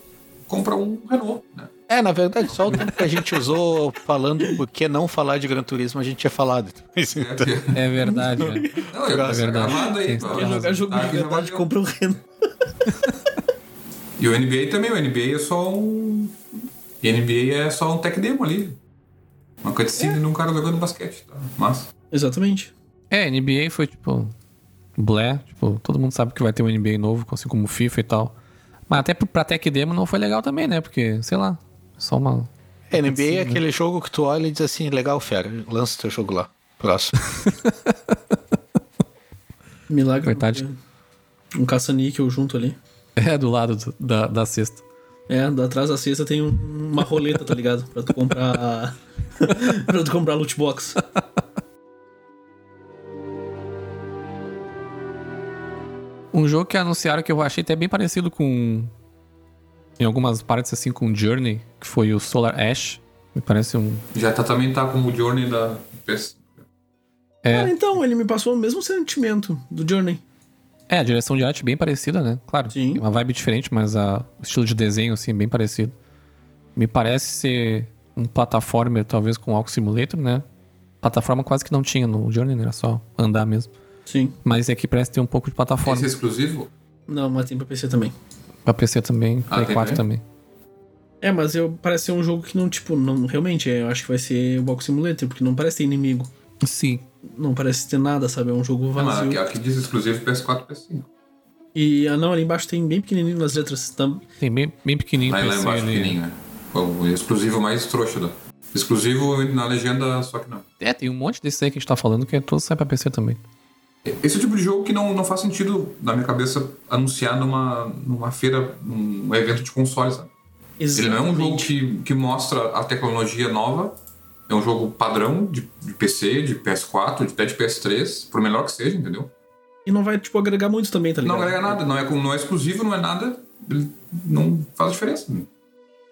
compra um Renault, né? É, na verdade, só o tempo que a gente usou falando por que não falar de Gran Turismo, a gente tinha falado. É verdade, né? Não, eu É verdade. aí, jogar jogo de verdade, compra o Reno. E o NBA também, o NBA é só um. E NBA é só um tech demo ali. Uma cutscene de um cara jogando basquete, tá? Mas. Exatamente. É, NBA foi tipo. Blé, tipo, todo mundo sabe que vai ter um NBA novo, assim como o FIFA e tal. Mas até pra Tech Demo não foi legal também, né? Porque, sei lá, só uma. É, NBA é aquele jogo que tu olha e diz assim, legal, fera, lança teu jogo lá. Próximo. *laughs* Milagre. Verdade. Um caça-níquel junto ali. É do lado do- da, da cesta. É, da- atrás da cesta tem um- uma roleta, tá ligado? Pra tu comprar. *laughs* pra tu comprar loot box. Um jogo que anunciaram que eu achei até bem parecido com. Em algumas partes assim com Journey, que foi o Solar Ash. Me parece um. Já tá, também tá como o Journey da PS. É. Ah, então, ele me passou o mesmo sentimento do Journey. É, a direção de arte é bem parecida, né? Claro, Sim. tem uma vibe diferente, mas a, o estilo de desenho, assim, é bem parecido. Me parece ser um plataforma, talvez com Walk Simulator, né? Plataforma quase que não tinha no Journey, né? Era só andar mesmo. Sim. Mas aqui parece ter um pouco de plataforma. Esse é exclusivo? Não, mas tem pra PC também. Pra PC também, Ah, Play tem 4 também? também. É, mas eu, parece ser um jogo que não, tipo, não. Realmente, eu acho que vai ser o Box Simulator, porque não parece ter inimigo. Sim. Não parece ter nada, sabe? É um jogo Não, vazio. aqui, aqui diz exclusivo PS4 e PS5. E ah, não, ali embaixo tem bem pequenininho nas letras. Tam... Tem bem, bem pequenininho Lá, lá embaixo, ali. pequenininho, né? O exclusivo mais trouxa da. Exclusivo na legenda, só que não. É, tem um monte desses aí que a gente tá falando que é todo sai pra PC também. Esse é o tipo de jogo que não, não faz sentido, na minha cabeça, anunciar numa, numa feira, num evento de console, sabe? Ele não é um jogo que, que mostra a tecnologia nova. É um jogo padrão de, de PC, de PS4, de, até de PS3, por melhor que seja, entendeu? E não vai, tipo, agregar muito também, tá ligado? Não agrega nada, não é, não é exclusivo, não é nada. Ele não faz diferença.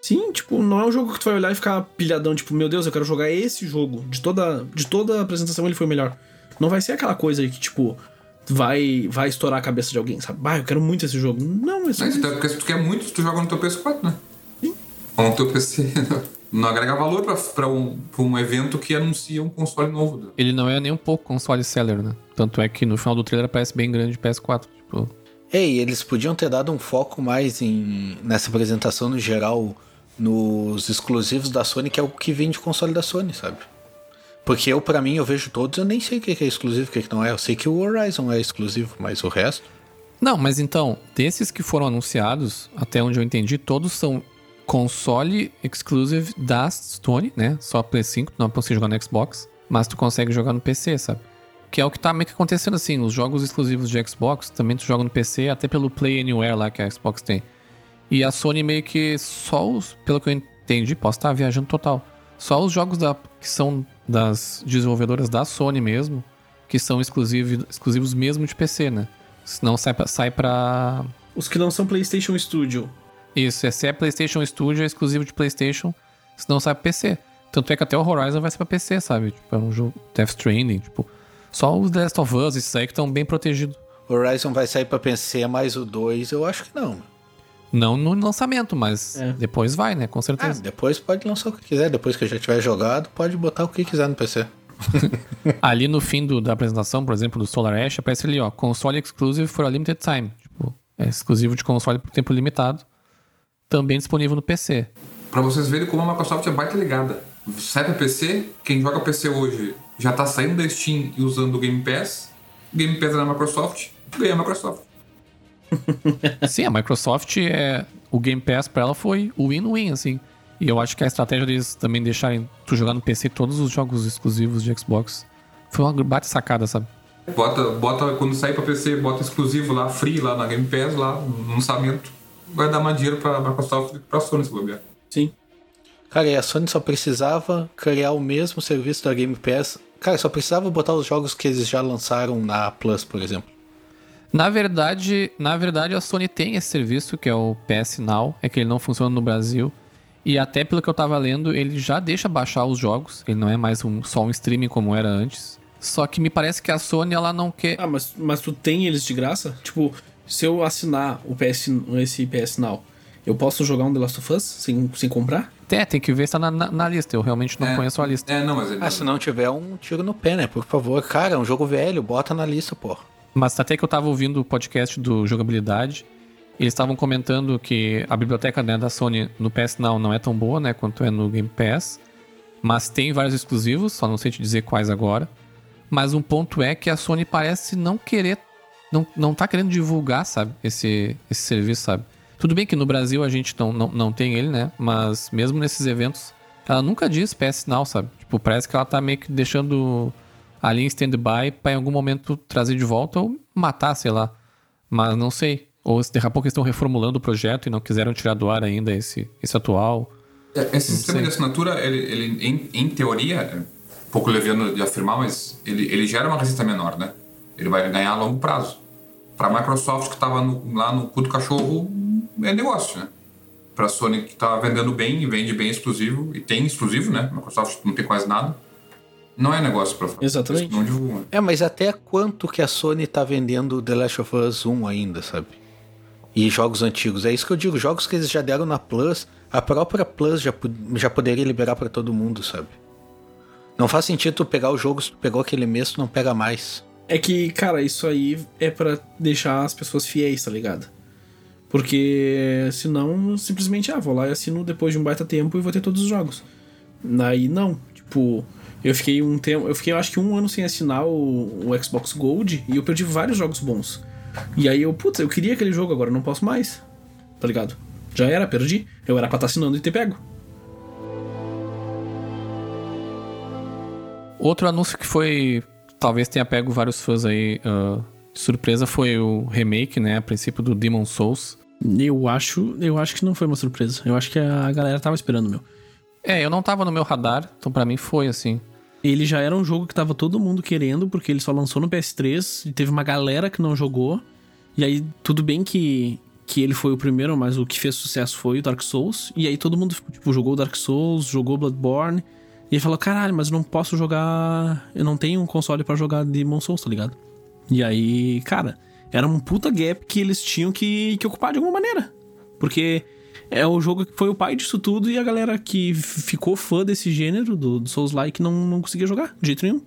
Sim, tipo, não é um jogo que tu vai olhar e ficar pilhadão, tipo, meu Deus, eu quero jogar esse jogo. De toda, de toda a apresentação ele foi o melhor. Não vai ser aquela coisa aí que, tipo, vai, vai estourar a cabeça de alguém, sabe? Ah, eu quero muito esse jogo. Não, é só Mas, isso. até porque se tu quer muito, tu joga no teu PS4, né? Sim. Ou no teu PC. *laughs* Não agrega valor pra, pra, um, pra um evento que anuncia um console novo. Ele não é nem um pouco console seller, né? Tanto é que no final do trailer parece bem grande de PS4. Tipo, Ei, eles podiam ter dado um foco mais em nessa apresentação no geral nos exclusivos da Sony, que é o que vem de console da Sony, sabe? Porque eu, pra mim, eu vejo todos, eu nem sei o que é exclusivo o que que não é. Eu sei que o Horizon é exclusivo, mas o resto. Não, mas então, desses que foram anunciados, até onde eu entendi, todos são console exclusive da Sony, né? Só Play 5, não é possível jogar no Xbox, mas tu consegue jogar no PC, sabe? Que é o que tá meio que acontecendo assim, os jogos exclusivos de Xbox também tu joga no PC, até pelo Play Anywhere lá que a Xbox tem. E a Sony meio que só os, pelo que eu entendi, posso estar viajando total. Só os jogos da, que são das desenvolvedoras da Sony mesmo, que são exclusivos, exclusivos mesmo de PC, né? Senão sai pra, sai pra. Os que não são PlayStation Studio. Isso, se é PlayStation Studio, é exclusivo de PlayStation, senão sai pra PC. Tanto é que até o Horizon vai ser pra PC, sabe? Tipo, é um jogo Death Stranding, tipo. Só os The Last of Us, esses aí que estão bem protegidos. Horizon vai sair pra PC, mas o 2 eu acho que não. Não no lançamento, mas É. depois vai, né? Com Ah, certeza. depois pode lançar o que quiser. Depois que já tiver jogado, pode botar o que quiser no PC. *laughs* Ali no fim do- da apresentação, por exemplo, do Solar Ash, aparece ali, ó, console exclusive for a limited time. Tipo, é exclusivo de console por tempo limitado. Também disponível no PC. Pra vocês verem como a Microsoft é baita ligada. Sai pra PC, quem joga PC hoje já tá saindo da Steam e usando o Game Pass. Game Pass é da Microsoft, ganha a Microsoft. *laughs* Sim, a Microsoft é. O Game Pass pra ela foi o win-win, assim. E eu acho que a estratégia deles também deixarem tu jogar no PC todos os jogos exclusivos de Xbox foi uma bate sacada, sabe? Bota, bota, quando sair pra PC, bota exclusivo lá, free lá na Game Pass, lá no lançamento. Vai dar mais dinheiro pra Microsoft e pra Sony se bobear. Sim. Cara, e a Sony só precisava criar o mesmo serviço da Game Pass. Cara, só precisava botar os jogos que eles já lançaram na Plus, por exemplo. Na verdade, na verdade, a Sony tem esse serviço, que é o PS Now, é que ele não funciona no Brasil. E até pelo que eu tava lendo, ele já deixa baixar os jogos. Ele não é mais um, só um streaming como era antes. Só que me parece que a Sony, ela não quer. Ah, mas, mas tu tem eles de graça? Tipo, se eu assinar o PS, esse PS Now, eu posso jogar um The Last of Us sem, sem comprar? É, tem que ver se tá na, na, na lista. Eu realmente não É. conheço a lista. É, não, mas ele. Ah, se não tiver um tiro no pé, né? Por favor, cara, é um jogo velho, bota na lista, pô. Mas até que eu tava ouvindo o podcast do Jogabilidade, eles estavam comentando que a biblioteca né, da Sony no PS Now não é tão boa, né, quanto é no Game Pass, mas tem vários exclusivos, só não sei te dizer quais agora. Mas um ponto é que a Sony parece não querer, não, não tá querendo divulgar, sabe, esse, esse serviço, sabe. Tudo bem que no Brasil a gente não, não, não tem ele, né, mas mesmo nesses eventos, ela nunca diz PS Now, sabe. Tipo, parece que ela tá meio que deixando ali em stand-by pra em algum momento trazer de volta ou matar, sei lá. Mas não sei. Ou se daqui a pouco eles estão reformulando o projeto e não quiseram tirar do ar ainda esse, esse atual. É, Esse sistema sei. de assinatura, ele, ele em, em teoria, é um pouco leviano de afirmar, mas ele, ele gera uma receita menor, né? Ele vai ganhar a longo prazo. Para a Microsoft, que estava lá no cu do cachorro, é negócio, né? Para a Sony, que está vendendo bem e vende bem exclusivo, e tem exclusivo, né? A Microsoft não tem quase nada. Não é negócio para fazer. Exatamente. Não divulga. É, mas até quanto que a Sony tá vendendo The Last of Us 1 ainda, sabe? E jogos antigos. É isso que eu digo, jogos que eles já deram na Plus, a própria Plus já, já poderia liberar pra todo mundo, sabe? Não faz sentido tu pegar o jogo, se tu pegou aquele mês, tu não pega mais. É que, cara, isso aí é pra deixar as pessoas fiéis, tá ligado? Porque senão, simplesmente, ah, vou lá e assino depois de um baita tempo e vou ter todos os jogos. Aí não. Tipo, eu fiquei um tempo. Eu fiquei, eu acho que um ano sem assinar o, o Xbox Gold e eu perdi vários jogos bons. E aí eu, putz, eu queria aquele jogo, agora não posso mais. Tá ligado? Já era, perdi. Eu era pra estar assinando e ter pego. Outro anúncio que foi. Talvez tenha pego vários fãs aí ah, de surpresa foi o remake, né? A princípio do Demon Souls. Eu acho, eu acho que não foi uma surpresa. Eu acho que a galera tava esperando, meu. É, eu não tava no meu radar, então pra mim foi assim. Ele já era um jogo que tava todo mundo querendo, porque ele só lançou no PS3 e teve uma galera que não jogou. E aí, tudo bem que, que ele foi o primeiro, mas o que fez sucesso foi o Dark Souls. E aí todo mundo, tipo, jogou Dark Souls, jogou Bloodborne. E aí falou, caralho, mas eu não posso jogar... Eu não tenho um console pra jogar Demon Souls, tá ligado? E aí, cara, era um puta gap que eles tinham que, que ocupar de alguma maneira. Porque é o jogo que foi o pai disso tudo e a galera que ficou fã desse gênero, do, do Souls-like, não, não conseguia jogar de jeito nenhum.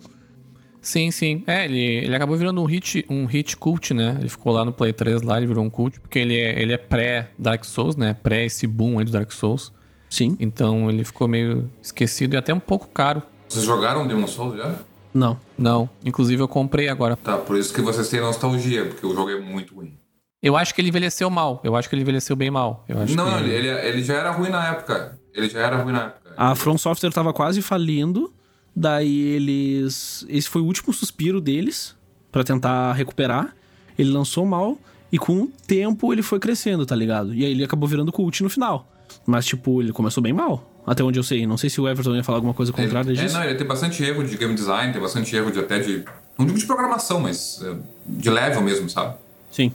Sim, sim. É, ele, ele acabou virando um hit, um hit cult, né? Ele ficou lá no Play 3 lá, ele virou um cult, porque ele é, ele é pré-Dark Souls, né? Pré esse boom aí do Dark Souls. Sim. Então ele ficou meio esquecido e até um pouco caro. Vocês jogaram Demon Souls já? Não. Não, inclusive eu comprei agora. Tá, por isso que vocês têm nostalgia, porque o jogo é muito ruim. Eu acho que ele envelheceu mal. Eu acho que ele envelheceu bem mal. Eu acho Não, que... ele, ele, ele já era ruim na época. Ele já era ruim na época. A From Software tava quase falindo, daí eles... Esse foi o último suspiro deles pra tentar recuperar. Ele lançou mal e com o tempo ele foi crescendo, tá ligado? E aí ele acabou virando cult no final. Mas, tipo, ele começou bem mal. Até onde eu sei. Não sei se o Everton ia falar alguma coisa contrária Ele, é, disso. não, ele tem bastante erro de game design, tem bastante erro de até de. Não digo de programação, mas é, de level mesmo, sabe? Sim.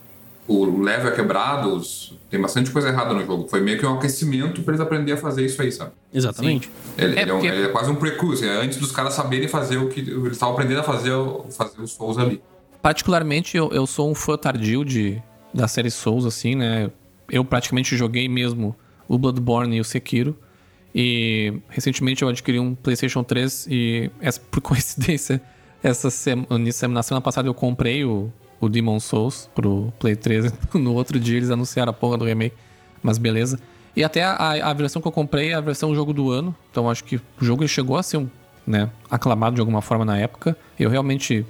O level é quebrado, os- tem bastante coisa errada no jogo. Foi meio que um aquecimento pra eles aprenderem a fazer isso aí, sabe? Exatamente. Ele É ele é, um- porque- ele é quase um precursor, é antes dos caras saberem fazer o que. Eles estavam aprendendo a fazer, o- fazer os Souls ali. Particularmente, eu, eu sou um fã tardio de, da série Souls, assim, né? Eu praticamente joguei mesmo o Bloodborne e o Sekiro. E recentemente eu adquiri um PlayStation 3 e, essa, por *laughs* coincidência, essa semana, na semana passada eu comprei o, o Demon Souls pro Play 3. *laughs* No outro dia eles anunciaram a porra do remake. Mas beleza. E até a, a versão que eu comprei é a versão jogo do ano. Então acho que o jogo chegou a ser um, né, aclamado de alguma forma na época. Eu realmente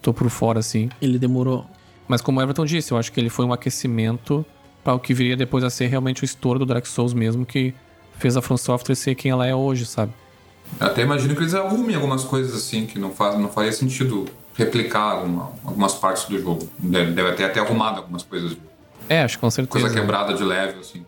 tô por fora, assim. Ele demorou. Mas como o Everton disse, eu acho que ele foi um aquecimento para o que viria depois a ser realmente o estouro do Dark Souls mesmo, que fez a From Software ser quem ela é hoje, sabe? Eu até imagino que eles arrumem algumas coisas assim que não, faz, não faria sentido replicar alguma- algumas partes do jogo. Deve, deve ter até arrumado algumas coisas. É, acho que com certeza. Coisa quebrada de level, assim.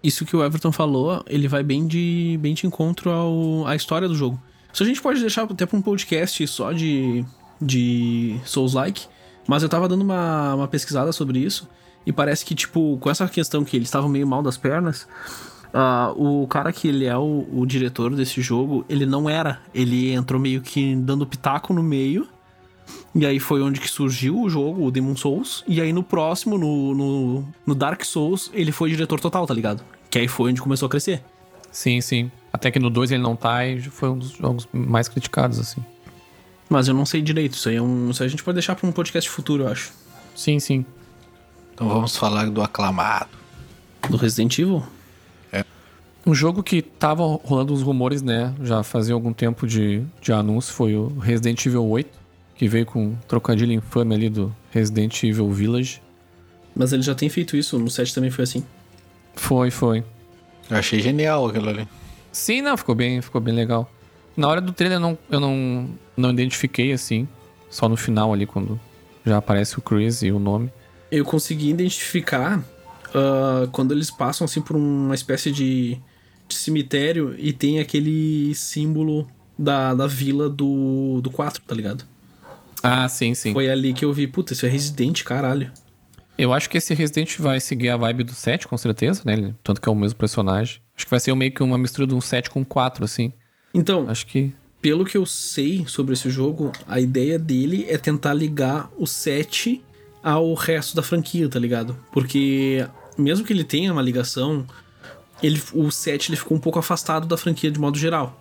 Isso que o Everton falou, ele vai bem de, bem de encontro ao, à história do jogo. Isso a gente pode deixar até pra um podcast só de, de Souls-like, mas eu tava dando uma, uma pesquisada sobre isso, e parece que, tipo, com essa questão que eles estavam meio mal das pernas, ah, o cara que ele é o, o diretor desse jogo, ele não era. Ele entrou meio que dando pitaco no meio, e aí foi onde que surgiu o jogo, o Demon Souls. E aí no próximo, no, no, no Dark Souls, ele foi diretor total, tá ligado? Que aí foi onde começou a crescer. Sim, sim. Até que no 2 ele não tá e foi um dos jogos mais criticados, assim. Mas eu não sei direito. Isso aí é um. Isso aí a gente pode deixar pra um podcast futuro, eu acho. Sim, sim. Então vamos falar do aclamado. Do Resident Evil? Um jogo que tava rolando uns rumores, né? Já fazia algum tempo de, de anúncio, foi o Resident Evil 8, que veio com um trocadilho infame ali do Resident Evil Village. Mas ele já tem feito isso, no 7 também foi assim. Foi, foi. Eu achei genial aquilo ali. Sim, não, ficou bem, ficou bem legal. Na hora do trailer eu não, eu não, não identifiquei assim, só no final ali, quando já aparece o Chris e o nome. Eu consegui identificar ah, quando eles passam assim por uma espécie de, de cemitério e tem aquele símbolo da, da vila do, do 4, tá ligado? Ah, sim, sim. Foi ali que eu vi, puta, isso é Resident, caralho. Eu acho que esse Resident vai seguir a vibe do 7, com certeza, né? Tanto que é o mesmo personagem. Acho que vai ser meio que uma mistura de um 7 com 4, assim. Então, Acho que. pelo que eu sei sobre esse jogo, a ideia dele é tentar ligar o 7 ao resto da franquia, tá ligado? Porque mesmo que ele tenha uma ligação, ele, o 7 ele ficou um pouco afastado da franquia de modo geral.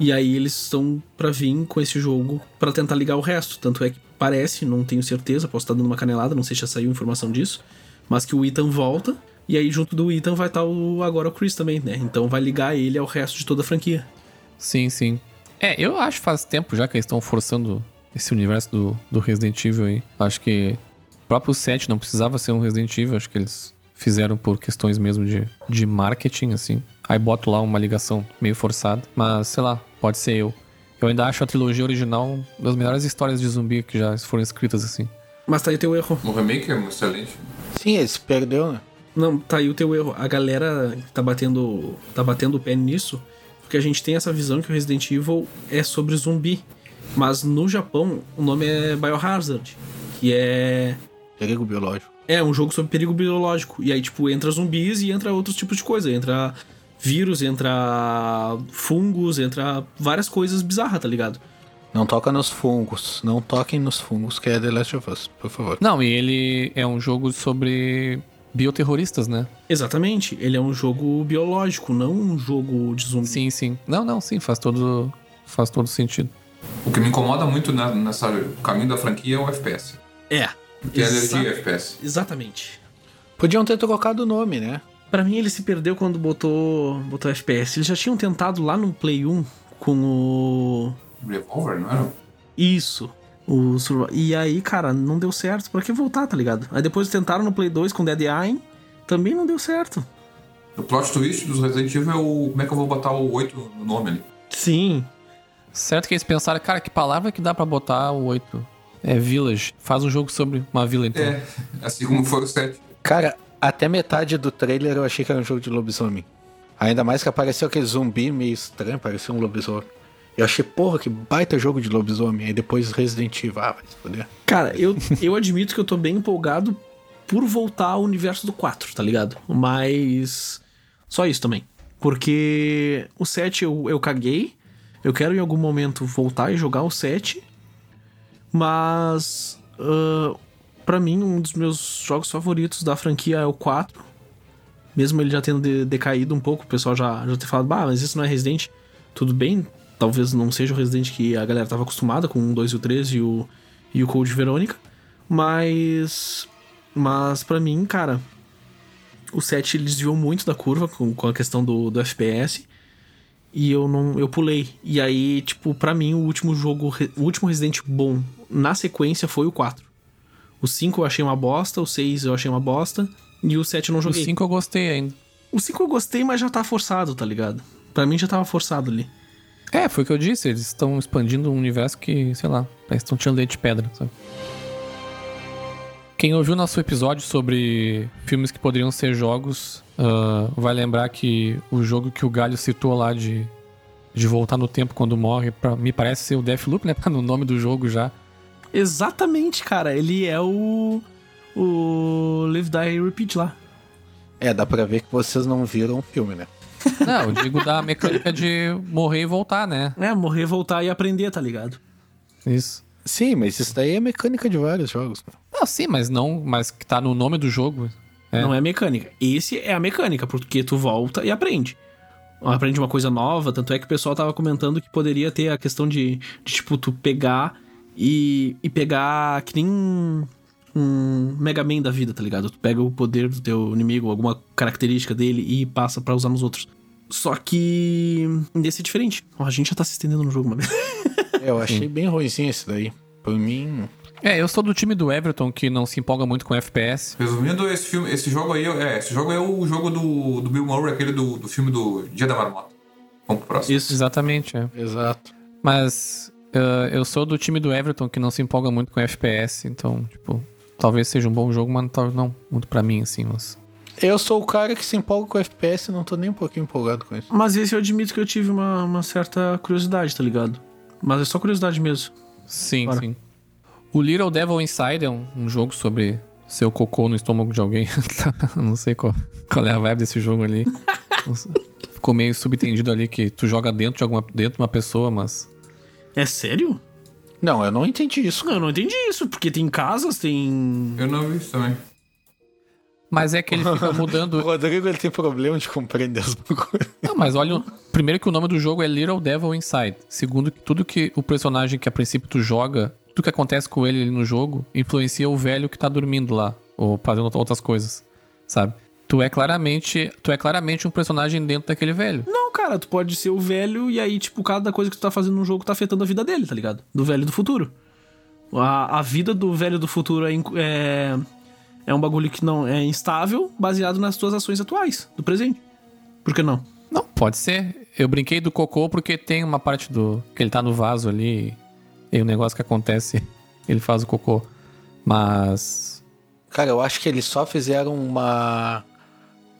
E aí eles estão pra vir com esse jogo pra tentar ligar o resto. Tanto é que parece, não tenho certeza, posso estar dando uma canelada, não sei se já saiu informação disso, mas que o Ethan volta. E aí, junto do Ethan, vai estar o, agora o Chris também, né? Então vai ligar ele ao resto de toda a franquia. Sim, sim. É, eu acho que faz tempo já que eles estão forçando esse universo do, do Resident Evil aí. Acho que próprio 7 não precisava ser um Resident Evil, acho que eles fizeram por questões mesmo de, de marketing, assim. Aí boto lá uma ligação meio forçada, mas sei lá, pode ser eu. Eu ainda acho a trilogia original uma das melhores histórias de zumbi que já foram escritas, assim. Mas tá aí o teu erro. O remake é excelente. Sim, ele se perdeu, né? Não, tá aí o teu erro. A galera tá batendo, tá batendo o pé nisso, porque a gente tem essa visão que o Resident Evil é sobre zumbi. Mas no Japão, o nome é Biohazard, que é Perigo biológico. é um jogo sobre perigo biológico. E aí tipo entra zumbis e entra outros tipos de coisa, entra vírus, entra fungos, entra várias coisas bizarras, tá ligado? Não toca nos fungos. Não toquem nos fungos, que é The Last of Us, por favor. Não, e ele é um jogo sobre bioterroristas, né? Exatamente, ele é um jogo biológico, não um jogo de zumbi. Sim, sim. Não, não, sim, faz todo, faz todo sentido. O que me incomoda muito né, nessa caminho da franquia é o FPS. É. Que é Exa- alergia FPS. Exatamente. Podiam ter trocado o nome, né? Pra mim ele se perdeu quando botou, botou FPS. Eles já tinham tentado lá no Play 1 com o Revolver, não era? isso, o. E aí, cara, não deu certo. Pra que voltar, tá ligado? Aí depois tentaram no Play 2 com Dead Eye, também não deu certo. O plot twist dos Resident Evil é o. Como é que eu vou botar o 8 no nome ali? Sim. Certo que eles pensaram, cara, que palavra que dá pra botar o 8? É Village. Faz um jogo sobre uma vila, então. É, assim como foi o 7. Cara, até metade do trailer eu achei que era um jogo de lobisomem. Ainda mais que apareceu aquele zumbi meio estranho, parecia um lobisomem. Eu achei, porra, que baita jogo de lobisomem. Aí depois Resident Evil, ah, vai se foder. Cara, eu, eu admito que eu tô bem empolgado por voltar ao universo do 4, tá ligado? Mas. Só isso também. Porque o 7 eu, eu caguei. Eu quero em algum momento voltar e jogar o 7. Mas. ah, pra mim, um dos meus jogos favoritos da franquia é o 4. Mesmo ele já tendo de- decaído um pouco, o pessoal já, já ter falado, bah, mas isso não é Resident. Tudo bem, talvez não seja o Resident que a galera tava acostumada com o 1, 2 e o 3 e o, e o Code Verônica. Mas. Mas pra mim, cara, o 7 ele desviou muito da curva com, com a questão do, do FPS. E eu não. Eu pulei. E aí, tipo, pra mim, o último jogo. O último Resident bom na sequência foi o 4. O 5 eu achei uma bosta, o 6 eu achei uma bosta. E o 7 eu não O joguei. 5 eu gostei ainda. O 5 eu gostei, mas já tá forçado, tá ligado? Pra mim já tava forçado ali. É, foi o que eu disse, eles estão expandindo um universo que, sei lá, parece estão tirando leite de pedra, sabe? Quem ouviu nosso episódio sobre filmes que poderiam ser jogos, ah, vai lembrar que o jogo que o Galho citou lá de, de voltar no tempo quando morre, pra, me parece ser o Deathloop, né? *laughs* Tá no nome do jogo já. Exatamente, cara. Ele é o. O Live Die Repeat lá. É, dá pra ver que vocês não viram o filme, né? Não, eu digo da mecânica de morrer e voltar, né? É, morrer, voltar e aprender, tá ligado? Isso. Sim, mas isso daí é mecânica de vários jogos. Não, sim, mas não, mas que tá no nome do jogo. É. Não é mecânica. Esse é a mecânica, porque tu volta e aprende. aprende uma coisa nova. Tanto é que o pessoal tava comentando que poderia ter a questão de, de tipo, tu pegar e, e pegar que nem um, Mega Man da vida, tá ligado? Tu pega o poder do teu inimigo, alguma característica dele e passa para usar nos outros. Só que desse é diferente. Ó, a gente já tá se estendendo no jogo, mano. É, *laughs* Eu achei bem ruimzinho esse daí. Por mim. É, eu sou do time do Everton que não se empolga muito com FPS. Resumindo, esse filme, esse jogo aí, é, esse jogo é o jogo do, do Bill Murray, aquele do, do filme do Dia da Marmota. Vamos pro próximo. Isso. Exatamente, é. Exato. Mas uh, eu sou do time do Everton que não se empolga muito com FPS, então, tipo, talvez seja um bom jogo, mas talvez não muito pra mim, assim, mas. Eu sou o cara que se empolga com FPS e não tô nem um pouquinho empolgado com isso. Mas esse eu admito que eu tive uma, uma certa curiosidade, tá ligado? Mas é só curiosidade mesmo. Sim, Bora. sim. O Little Devil Inside é um, um jogo sobre seu cocô no estômago de alguém. *laughs* não sei qual, qual é a vibe desse jogo ali. *laughs* Ficou meio subentendido ali que tu joga dentro de alguma dentro de uma pessoa, mas É sério? Não, eu não entendi isso. Não, eu não entendi isso, porque tem casas, tem. Eu não vi isso também. mas é que ele fica *laughs* O mudando. Rodrigo ele tem problema de compreender as coisas. Não, mas olha, o- primeiro que o nome do jogo é Little Devil Inside. Segundo que tudo que o personagem que a princípio tu joga, tudo que acontece com ele ali no jogo, influencia o velho que tá dormindo lá ou fazendo outras coisas, sabe? Tu é claramente, tu é claramente um personagem dentro daquele velho. Não, cara, tu pode ser o velho e aí, tipo, cada coisa que tu tá fazendo no jogo tá afetando a vida dele, tá ligado? Do velho do futuro. A, a vida do velho do futuro é, é, é um bagulho que não é instável, baseado nas tuas ações atuais, do presente. Por que não? Não, pode ser. Eu brinquei do cocô porque tem uma parte do. que ele tá no vaso ali. E o negócio que acontece, *laughs* ele faz o cocô. Mas. Cara, eu acho que eles só fizeram uma.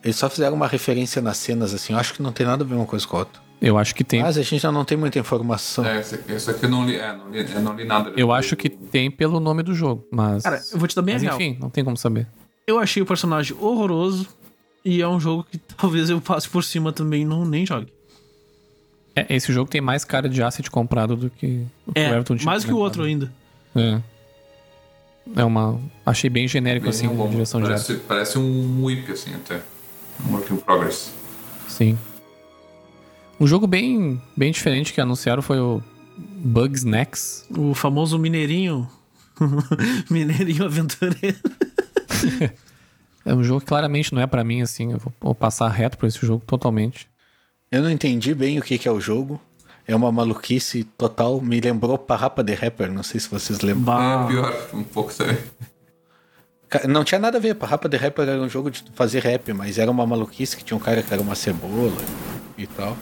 Eles só fizeram uma referência nas cenas, assim. Eu acho que não tem nada a ver uma coisa com a outra. Eu acho que tem. Mas a gente já não tem muita informação. É, esse, aqui- eu não li, é, não li, eu não li nada. Eu acho que tem pelo nome do jogo, mas. Cara, eu vou te dar bem a mas real. enfim, não tem como saber. Eu achei o personagem horroroso e é um jogo que *laughs* talvez eu passe por cima também e não nem jogue. É, esse jogo tem mais cara de asset comprado do que o que o É, Everton tinha mais que o outro ainda. É. É uma. Achei bem genérico, assim, Bem a bom. direção de arte. parece, parece um whip, assim, até. Um work in progress. Sim. Um jogo bem, bem diferente que anunciaram foi o Bugs Nex. O famoso Mineirinho. *laughs* Mineirinho aventureiro. *laughs* É um jogo que claramente não é pra mim, assim. Eu vou, vou passar reto por esse jogo totalmente. Eu não entendi bem o que, que é o jogo. É uma maluquice total. Me lembrou Parrapa de Rapper, não sei se vocês lembram. Bah. É pior, um pouco também. Não tinha nada a ver. Parrapa de Rapper era um jogo de fazer rap, mas era uma maluquice que tinha um cara que era uma cebola e tal.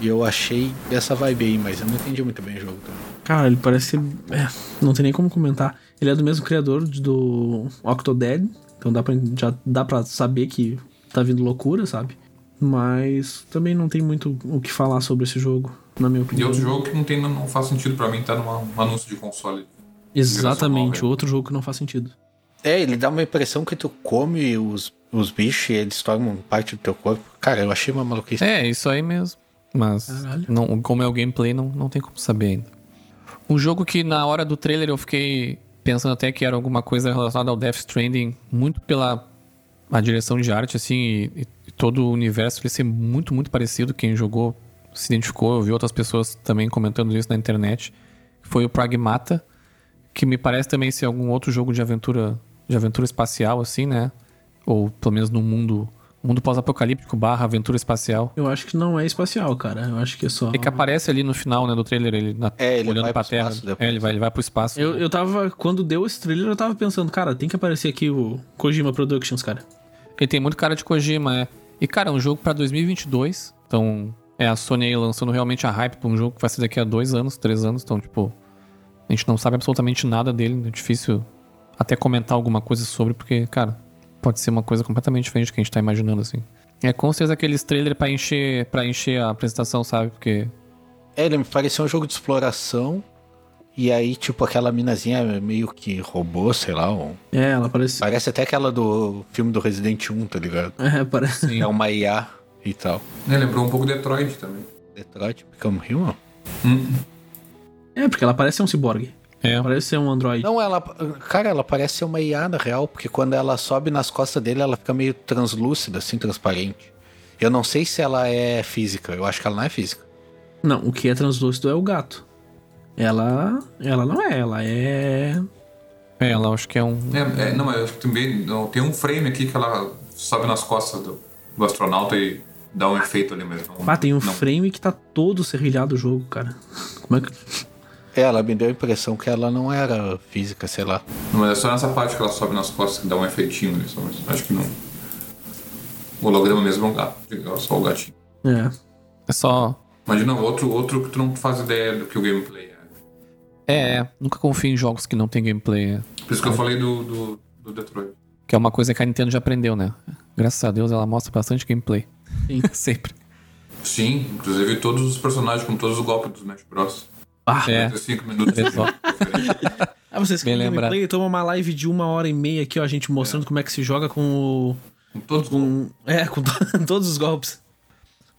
E eu achei essa vibe aí, mas eu não entendi muito bem o jogo também. Cara, ele parece. É, não tem nem como comentar. Ele é do mesmo criador de- do Octodad. Então dá pra, já dá pra saber que tá vindo loucura, sabe? Mas também não tem muito o que falar sobre esse jogo, na minha E opinião. outro jogo que não, tem, não faz sentido pra mim tá num anúncio de console. Exatamente, outro jogo que não faz sentido. É, ele dá uma impressão que tu come os, os bichos e eles tornam parte do teu corpo. Cara, eu achei uma maluquice. É, isso aí mesmo. Mas, Caralho. não, como é o gameplay, não, não tem como saber ainda. Um jogo que na hora do trailer eu fiquei pensando até que era alguma coisa relacionada ao Death Stranding, muito pela a direção de arte, assim, e, e todo o universo ele ser muito, muito parecido. Quem jogou se identificou, eu vi outras pessoas também comentando isso na internet. Foi o Pragmata, que me parece também ser algum outro jogo de aventura, de aventura espacial, assim, né? Ou pelo menos no mundo, mundo pós-apocalíptico barra aventura espacial. Eu acho que não é espacial, cara. Eu acho que é só. É que aparece ali no final, né, do trailer, ele, na- É, ele olhando vai pra pro terra. É, ele vai, ele vai pro espaço. Eu, eu tava. Quando deu esse trailer, eu tava pensando, cara, tem que aparecer aqui o Kojima Productions, cara. Ele tem muito cara de Kojima, é. E, cara, é um jogo pra 2022. Então, é a Sony aí lançando realmente a hype pra um jogo que vai ser daqui a dois anos, três anos. Então, tipo, a gente não sabe absolutamente nada dele. É difícil até comentar alguma coisa sobre, porque, cara, pode ser uma coisa completamente diferente do que a gente tá imaginando, assim. É com certeza aqueles trailers pra encher, pra encher a apresentação, sabe? Porque É, ele me pareceu um jogo de exploração. E aí, tipo, aquela minazinha meio que robô, sei lá. um- É, ela parece. Parece até aquela do filme do Resident 1, tá ligado? *laughs* É, parece. É uma IA e tal. É, lembrou um pouco Detroit também. Detroit Become Human? Hum. É, porque ela parece um ciborgue. É. Parece ser um android. Não, ela. Cara, ela parece ser uma IA na real, porque quando ela sobe nas costas dele, ela fica meio translúcida, assim, transparente. Eu não sei se ela é física. Eu acho que ela não é física. Não, o que é translúcido é o gato. Ela. Ela não é, ela é. É, ela acho que é um. É, é, não, mas eu acho que também não, tem um frame aqui que ela sobe nas costas do, do astronauta e dá um efeito ali mesmo. Ah, tem um Não. frame que tá todo serrilhado o jogo, cara. Como é que. É, Ela me deu a impressão que ela não era física, sei lá. Não, mas é só nessa parte que ela sobe nas costas que dá um efeitinho ali. Só, mas acho que não. O holograma mesmo é um gato. É só o gatinho. É. É só. Imagina outro, outro que tu não faz ideia do que o gameplay é. É, é, nunca confio em jogos que não tem gameplay. é. Por isso que eu falei do, do, do Detroit. Que é uma coisa que a Nintendo já aprendeu, né? Graças a Deus ela mostra bastante gameplay. Sim. *laughs* Sempre. Sim, inclusive todos os personagens com todos os golpes do Smash Bros. Ah, É. 5 minutos. É *laughs* ah vocês querem gameplay? Toma uma live de uma hora e meia aqui, ó, a gente mostrando como é que se joga com o. com todos os golpes. Com, é, com to- *laughs* todos os golpes.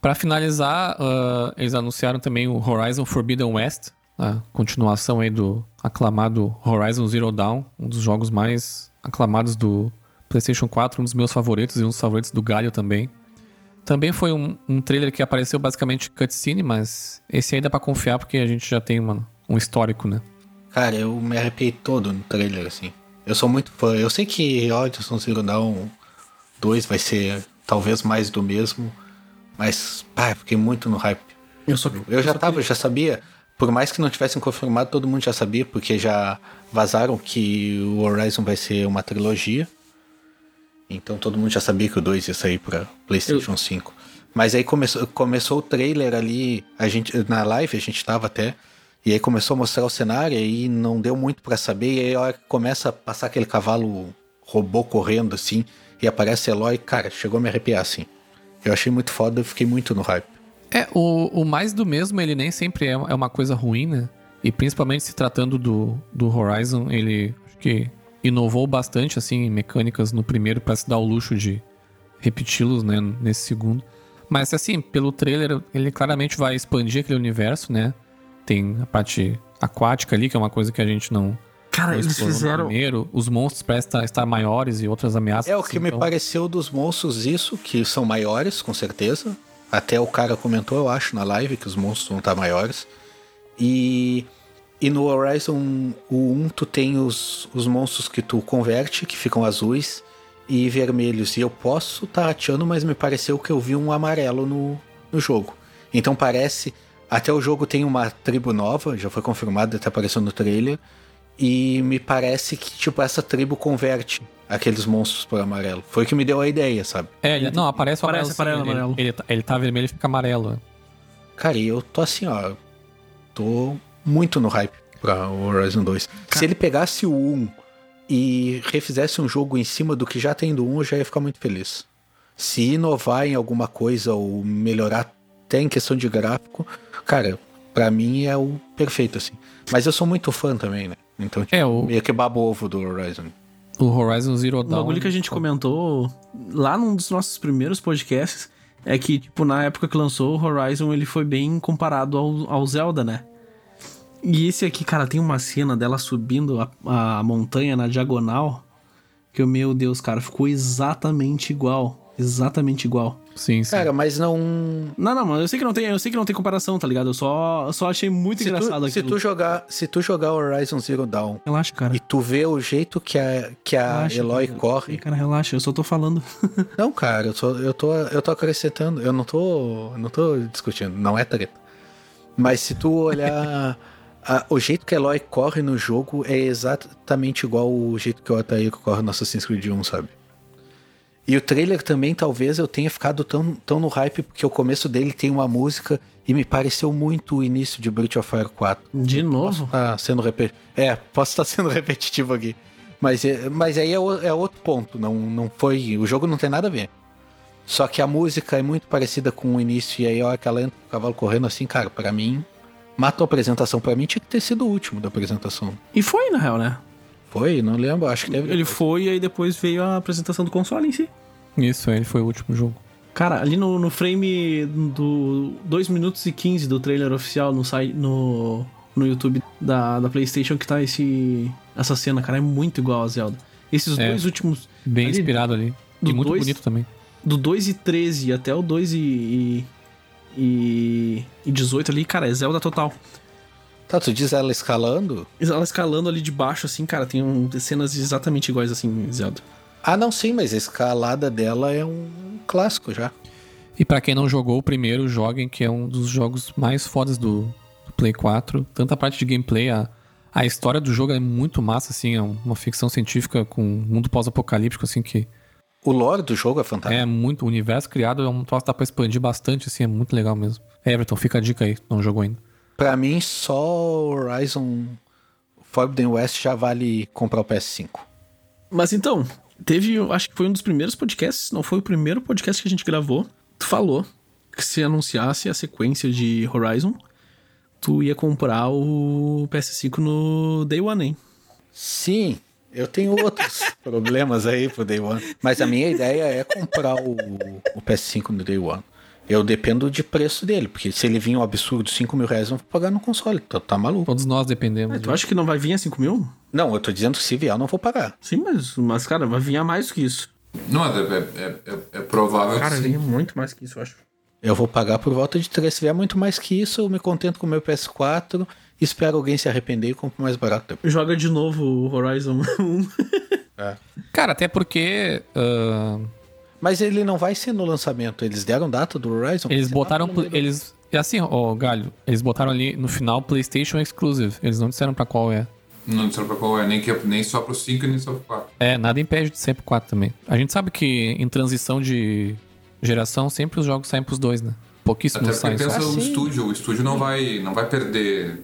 Pra finalizar, ah, eles anunciaram também o Horizon Forbidden West, a continuação aí do aclamado Horizon Zero Dawn, um dos jogos mais aclamados do PlayStation 4, um dos meus favoritos e um dos favoritos do Galho também. Também foi um, um trailer que apareceu basicamente cutscene, mas esse aí dá pra confiar porque a gente já tem uma- um histórico, né? Cara, eu me arrepiei todo no trailer, assim. Eu sou muito fã. Eu sei que Horizon Zero Dawn 2 vai ser talvez mais do mesmo, mas, pá, eu fiquei muito no hype. Eu só. Eu já só tava, já sabia. Por mais que não tivessem confirmado, todo mundo já sabia, porque já vazaram que o Horizon vai ser uma trilogia. Então todo mundo já sabia que o 2 ia sair pra PlayStation 5. Mas aí começou, começou o trailer ali, a gente na live a gente tava até, e aí começou a mostrar o cenário e não deu muito pra saber, e aí a hora que começa a passar aquele cavalo robô correndo assim, e aparece Eloy, cara, chegou a me arrepiar assim. Eu achei muito foda, eu fiquei muito no hype. É, o, o mais do mesmo, ele nem sempre é, é uma coisa ruim, né? E principalmente se tratando do, do Horizon, ele acho que inovou bastante, assim, em mecânicas no primeiro para se dar o luxo de repeti-los, né, nesse segundo. Mas, assim, pelo trailer, ele claramente vai expandir aquele universo, né? Tem a parte aquática ali, que é uma coisa que a gente não, Cara, não eles fizeram. primeiro. Os monstros parecem estar, estar maiores e outras ameaças. É o que assim, me então- pareceu dos monstros, isso, que são maiores, com certeza. Até o cara comentou, eu acho, na live, que os monstros vão estar maiores. E, e no Horizon o 1, tu tem os, os monstros que tu converte, que ficam azuis e vermelhos. E eu posso estar rateando, mas me pareceu que eu vi um amarelo no, no jogo. Então parece. Até o jogo tem uma tribo nova, já foi confirmado, até apareceu no trailer. E me parece que, tipo, essa tribo converte aqueles monstros por amarelo. Foi o que me deu a ideia, sabe? É, ele, não, aparece o Aparece amarelo. sim, amarelo, ele. Ele, tá- ele tá vermelho e fica amarelo. né? Cara, e eu tô assim, ó. Tô muito no hype pra o Horizon 2. Se ele pegasse o 1 e refizesse um jogo em cima do que já tem do 1, eu já ia ficar muito feliz. Se inovar em alguma coisa ou melhorar até em questão de gráfico, cara, pra mim é o perfeito, assim. Mas eu sou muito fã também, né? Então, tipo, É, o- meio que babo ovo do Horizon. O Horizon Zero O Dawn. bagulho que a gente comentou lá num dos nossos primeiros podcasts é que, tipo, na época que lançou o Horizon, ele foi bem comparado ao, ao Zelda, né? E esse aqui, cara, tem uma cena dela subindo a, a montanha na diagonal que, meu Deus, cara, ficou exatamente igual. Exatamente igual. Sim, sim. Cara, mas não. Não, não, mano, eu sei que não tem, eu sei que não tem comparação, tá ligado? Eu só, eu só achei muito Se engraçado tu, se aquilo. tu jogar, se tu jogar Horizon Zero Dawn Relaxa, cara. e tu vê o jeito que a, que a Relaxa, Eloy cara. corre. Cara, relaxa, eu só tô falando. *laughs* Não, cara, eu tô, eu tô, eu tô acrescentando, eu não tô, eu não tô discutindo, não é treta. Mas se tu olhar a- o jeito que a Eloy corre no jogo é exatamente igual o jeito que o Altair corre no Assassin's Creed 1, sabe? E o trailer também, talvez eu tenha ficado tão, tão no hype, porque o começo dele tem uma música e me pareceu muito o início de Breath of Fire 4. De novo? Tá sendo repetitivo. É, posso estar sendo *laughs* repetitivo aqui. Mas, é- mas aí é, o- é outro ponto. Não, não foi. O jogo não tem nada a ver. Só que a música é muito parecida com o início. E aí, a hora que ela entra com o cavalo correndo assim, cara, pra mim. Matou a apresentação. Pra mim tinha que ter sido o último da apresentação. E foi, na real, né? Foi? Não lembro. Acho que. Ele foi e aí depois veio a apresentação do console em si. Isso, ele foi o último jogo. Cara, ali no, no frame do 2 minutos e 15 do trailer oficial no, site, no, no YouTube da, da PlayStation que tá esse, essa cena, cara, é muito igual a Zelda. Esses É. dois últimos. Bem Ali, inspirado ali. do E muito dois- bonito também. do 2 e 13 até o 2 e, e, e 18 ali, cara, é Zelda total. Tá, tu diz ela escalando? Ela escalando ali de baixo, assim, cara, tem um, cenas exatamente iguais assim, Zelda. Ah, não, sim, mas a escalada dela é um clássico já. E para quem não jogou o primeiro, joguem, que é um dos jogos mais fodas do, do Play 4. Tanto a parte de gameplay, a, a história do jogo é muito massa, assim, é uma ficção científica com um mundo pós-apocalíptico, assim, que... O lore do jogo é fantástico. É muito, o universo criado é um troço que dá pra expandir bastante, assim, é muito legal mesmo. Everton, fica a dica aí, não jogou ainda. Pra mim, só Horizon Forbidden West já vale comprar o PS5. Mas então, teve, acho que foi um dos primeiros podcasts, não foi o primeiro podcast que a gente gravou. Tu falou que se anunciasse a sequência de Horizon, tu ia comprar o PS5 no Day One, hein? Sim, eu tenho outros *laughs* problemas aí pro Day One. Mas a minha ideia é comprar o, o PS5 no Day One. Eu dependo de preço dele, porque se ele vir um absurdo 5 mil reais, eu vou pagar no console. Tá, tá maluco. Todos nós dependemos. Ah, tu acha que não vai vir a 5 mil? Não, eu tô dizendo que se vier, eu não vou pagar. Sim, mas, mas cara, vai vir a mais do que isso. Não, é, é, é, é provável cara, que sim. muito mais que isso, eu acho. Eu vou pagar por volta de 3. Se vier muito mais que isso, eu me contento com o meu PS4, espero alguém se arrepender e compro mais barato depois. Joga de novo o Horizon 1. é. Cara, até porque... Uh mas ele não vai ser no lançamento. Eles deram data do Horizon? Eles botaram. Eles. É assim, ó, Galho. Eles botaram ali no final PlayStation Exclusive. Eles não disseram pra qual é. Não disseram pra qual é, nem, que, nem só pro 5 nem só pro 4. É, nada impede de ser pro 4 também. A gente sabe que em transição de geração, sempre os jogos saem pros dois, né? Pouquíssimos saem. Até porque pensa ah, o estúdio. O estúdio não vai, não vai perder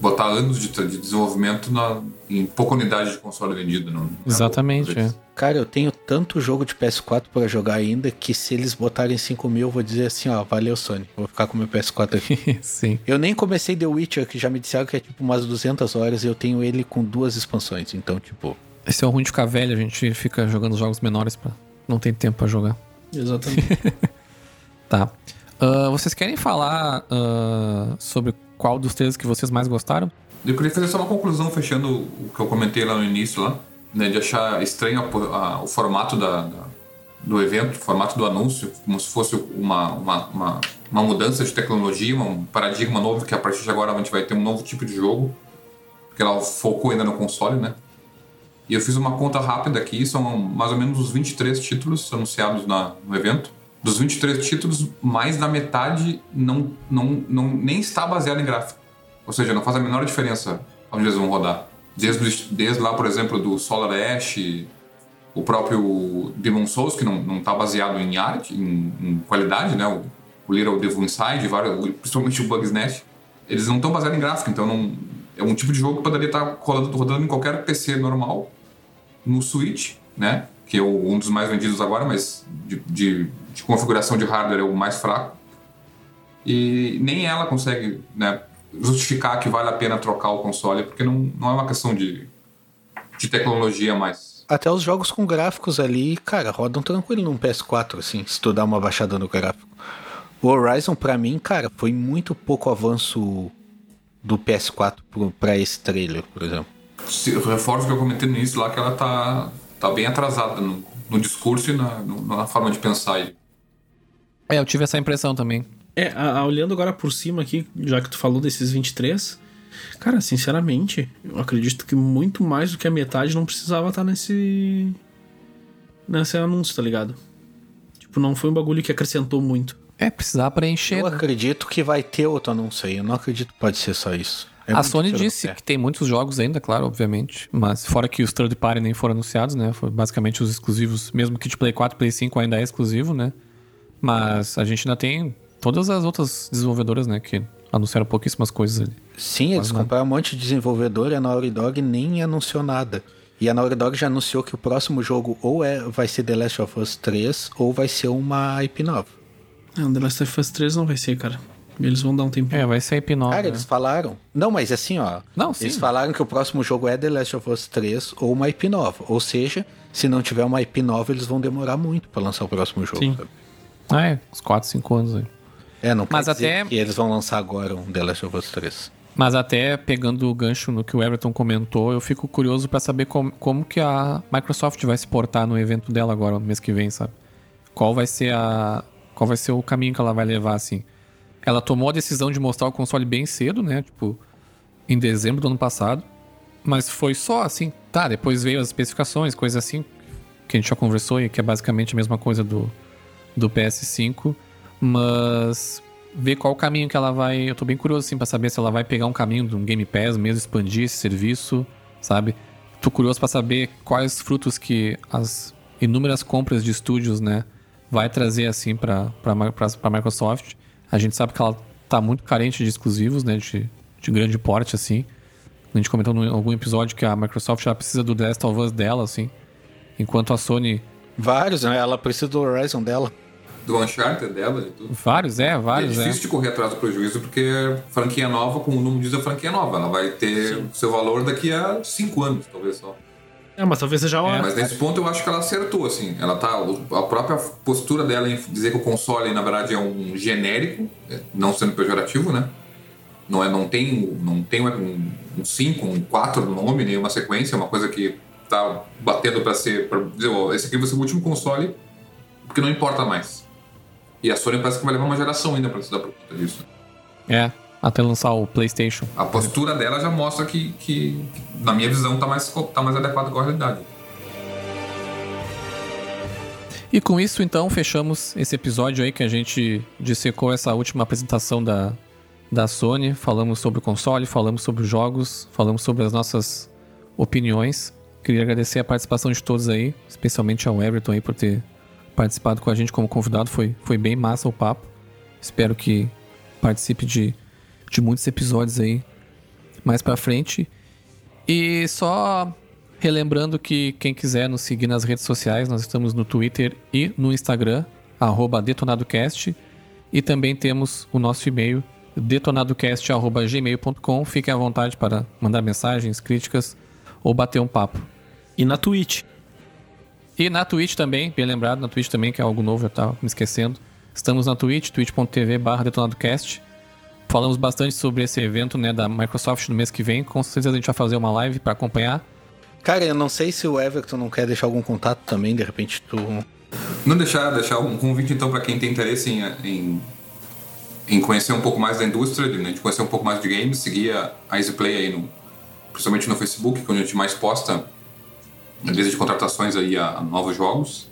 botar anos de, de desenvolvimento na, em pouca unidade de console vendido. Não, Exatamente, é. Cara, eu tenho tanto jogo de PS4 para jogar ainda que se eles botarem 5 mil, eu vou dizer assim, ó, valeu Sony, vou ficar com meu PS4 aqui. *laughs* Sim. Eu nem comecei The Witcher, que já me disseram que é tipo umas 200 horas e eu tenho ele com duas expansões, então tipo... Esse é o ruim de ficar velho, a gente fica jogando jogos menores pra... não tem tempo para jogar. Exatamente. *laughs* tá. Uh, vocês querem falar uh, sobre qual dos três que vocês mais gostaram? Eu queria fazer só uma conclusão, fechando o que eu comentei lá no início, lá, né, de achar estranho a, a, o formato da, da, do evento, o formato do anúncio, como se fosse uma, uma, uma, uma, mudança de tecnologia, um paradigma novo, que a partir de agora a gente vai ter um novo tipo de jogo, porque ela focou ainda no console, né? E eu fiz uma conta rápida aqui, são mais ou menos os 23 títulos anunciados na, no evento. Dos 23 títulos, mais da metade não, não, não, nem está baseado em gráfico. Ou seja, não faz a menor diferença onde eles vão rodar. Desde, desde lá, por exemplo, do Solar Ash, o próprio Demon Souls, que não está baseado em arte, em, em, qualidade, né? O, o Little Devil Inside, vários, principalmente o Bugs Nest, eles não estão baseados em gráfico, então não, é um tipo de jogo que poderia estar tá rodando, rodando em qualquer PC normal, no Switch, né? Que é um dos mais vendidos agora, mas de, de de configuração de hardware é o mais fraco. E nem ela consegue né, justificar que vale a pena trocar o console, porque não, não é uma questão de, de tecnologia mais. Até os jogos com gráficos ali, cara, rodam tranquilo num PS4, assim, se tu dá uma baixada no gráfico. O Horizon, para mim, cara, foi muito pouco avanço do PS4 para esse trailer, por exemplo. O reforço que eu comentei no início lá que ela tá, tá bem atrasada no, no discurso e na, na forma de pensar aí. É, eu tive essa impressão também. É, a, a, olhando agora por cima aqui, já que tu falou desses 23, cara, sinceramente, eu acredito que muito mais do que a metade não precisava estar nesse. nesse anúncio, tá ligado? Tipo, não foi um bagulho que acrescentou muito. É, precisar preencher. Eu né? acredito que vai ter outro anúncio aí. Eu não acredito que pode ser só isso. É a Sony disse que tem muitos jogos ainda, claro, obviamente. Mas fora que os third party nem foram anunciados, né? Foi basicamente os exclusivos. Mesmo que de Play 4 Play 5 ainda é exclusivo, né? Mas a gente ainda tem todas as outras desenvolvedoras, né, que anunciaram pouquíssimas coisas ali. Sim, eles compraram um monte de desenvolvedor e a Naughty Dog nem anunciou nada. E a Naughty Dog já anunciou que o próximo jogo ou é, vai ser The Last of Us 3 ou vai ser uma IP nova. Não, The Last of Us 3 não vai ser, cara. Eles vão dar um tempo. É, vai ser IP nova. Cara, né? eles falaram. Não, mas assim, ó. Não, sim. Eles falaram que o próximo jogo é The Last of Us 3 ou uma IP nova. Ou seja, se não tiver uma IP nova, eles vão demorar muito para lançar o próximo jogo. Sim. Sabe? Ah, é, uns 4, 5 anos aí. É, não Mas até... que eles vão lançar agora um The Last of Us 3. Mas até pegando o gancho no que o Everton comentou, eu fico curioso para saber como, como que a Microsoft vai se portar no evento dela agora, no mês que vem, sabe? qual vai ser a qual vai ser o caminho que ela vai levar assim. Ela tomou a decisão de mostrar o console bem cedo, né? Tipo, em dezembro do ano passado. Mas foi só assim, tá, depois veio as especificações, coisas assim que a gente já conversou e que é basicamente a mesma coisa do do PS5, mas ver qual o caminho que ela vai. Eu tô bem curioso assim para saber se ela vai pegar um caminho de um Game Pass mesmo, expandir esse serviço, sabe? Tô curioso para saber quais frutos que as inúmeras compras de estúdios, né, vai trazer assim para para Microsoft. A gente sabe que ela tá muito carente de exclusivos, né, de, de grande porte assim. A gente comentou em algum episódio que a Microsoft já precisa do The Last of Us dela, assim. Enquanto a Sony. Vários, né? Ela precisa do Horizon dela do Uncharted dela e tudo. Vários, é, vários. É difícil é. de correr atrás do prejuízo, porque franquia nova, como o nome diz, é franquia nova. Ela vai ter Sim. seu valor daqui a cinco anos, talvez só. É, mas talvez seja uma... É, mas nesse ponto eu acho que ela acertou, assim. Ela tá. A própria postura dela em dizer que o console, na verdade, é um genérico, é, não sendo pejorativo, né? Não, é, não tem, não tem um 5, um 4 no nome, nenhuma sequência, é uma coisa que tá batendo para ser. Pra dizer, ó, esse aqui vai ser o último console, porque não importa mais. E a Sony parece que vai levar uma geração ainda pra se dar por conta disso. É, até lançar o PlayStation. A postura dela já mostra que, que na minha visão, tá mais, tá mais adequado com a realidade. E com isso, então, fechamos esse episódio aí que a gente dissecou essa última apresentação da, da Sony. Falamos sobre o console, falamos sobre os jogos, falamos sobre as nossas opiniões. Queria agradecer a participação de todos aí, especialmente ao Everton aí por ter participado com a gente como convidado. Foi, foi bem massa o papo. Espero que participe de, de muitos episódios aí mais pra frente. E só relembrando que quem quiser nos seguir nas redes sociais, nós estamos no Twitter e no Instagram, detonadocast. E também temos o nosso e-mail, detonadocast.gmail.com. Fiquem à vontade para mandar mensagens, críticas ou bater um papo. E na Twitch. E na Twitch também, bem lembrado, na Twitch também, que é algo novo, eu tava me esquecendo. Estamos na Twitch, twitch.tv barra detonadocast. Falamos bastante sobre esse evento né, da Microsoft no mês que vem. Com certeza a gente vai fazer uma live para acompanhar. Cara, eu não sei se o Everton não quer deixar algum contato também, de repente tu. Não deixar, deixar um convite então para quem tem interesse em, em, em, conhecer um pouco mais da indústria, de, né, de conhecer um pouco mais de games, seguir a, a EasyPlay aí, no, principalmente no Facebook, que é onde a gente mais posta lista de contratações aí a, a novos jogos.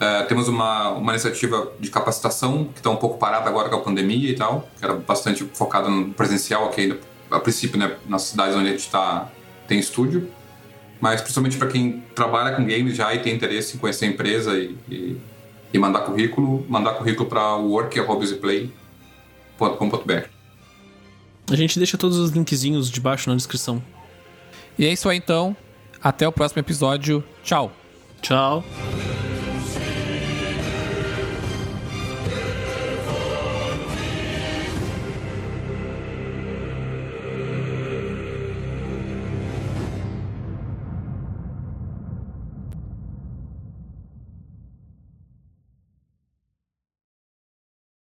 É, temos uma, uma iniciativa de capacitação que está um pouco parada agora com a pandemia e tal, que era bastante focada no presencial aqui ainda, a princípio, né, nas cidades onde a gente tá, tem estúdio. Mas principalmente para quem trabalha com games já e tem interesse em conhecer a empresa e, e, e mandar currículo, mandar currículo para work.play.com.br. A gente deixa todos os linkzinhos de baixo na descrição. E é isso aí então. Até o próximo episódio. Tchau. Tchau.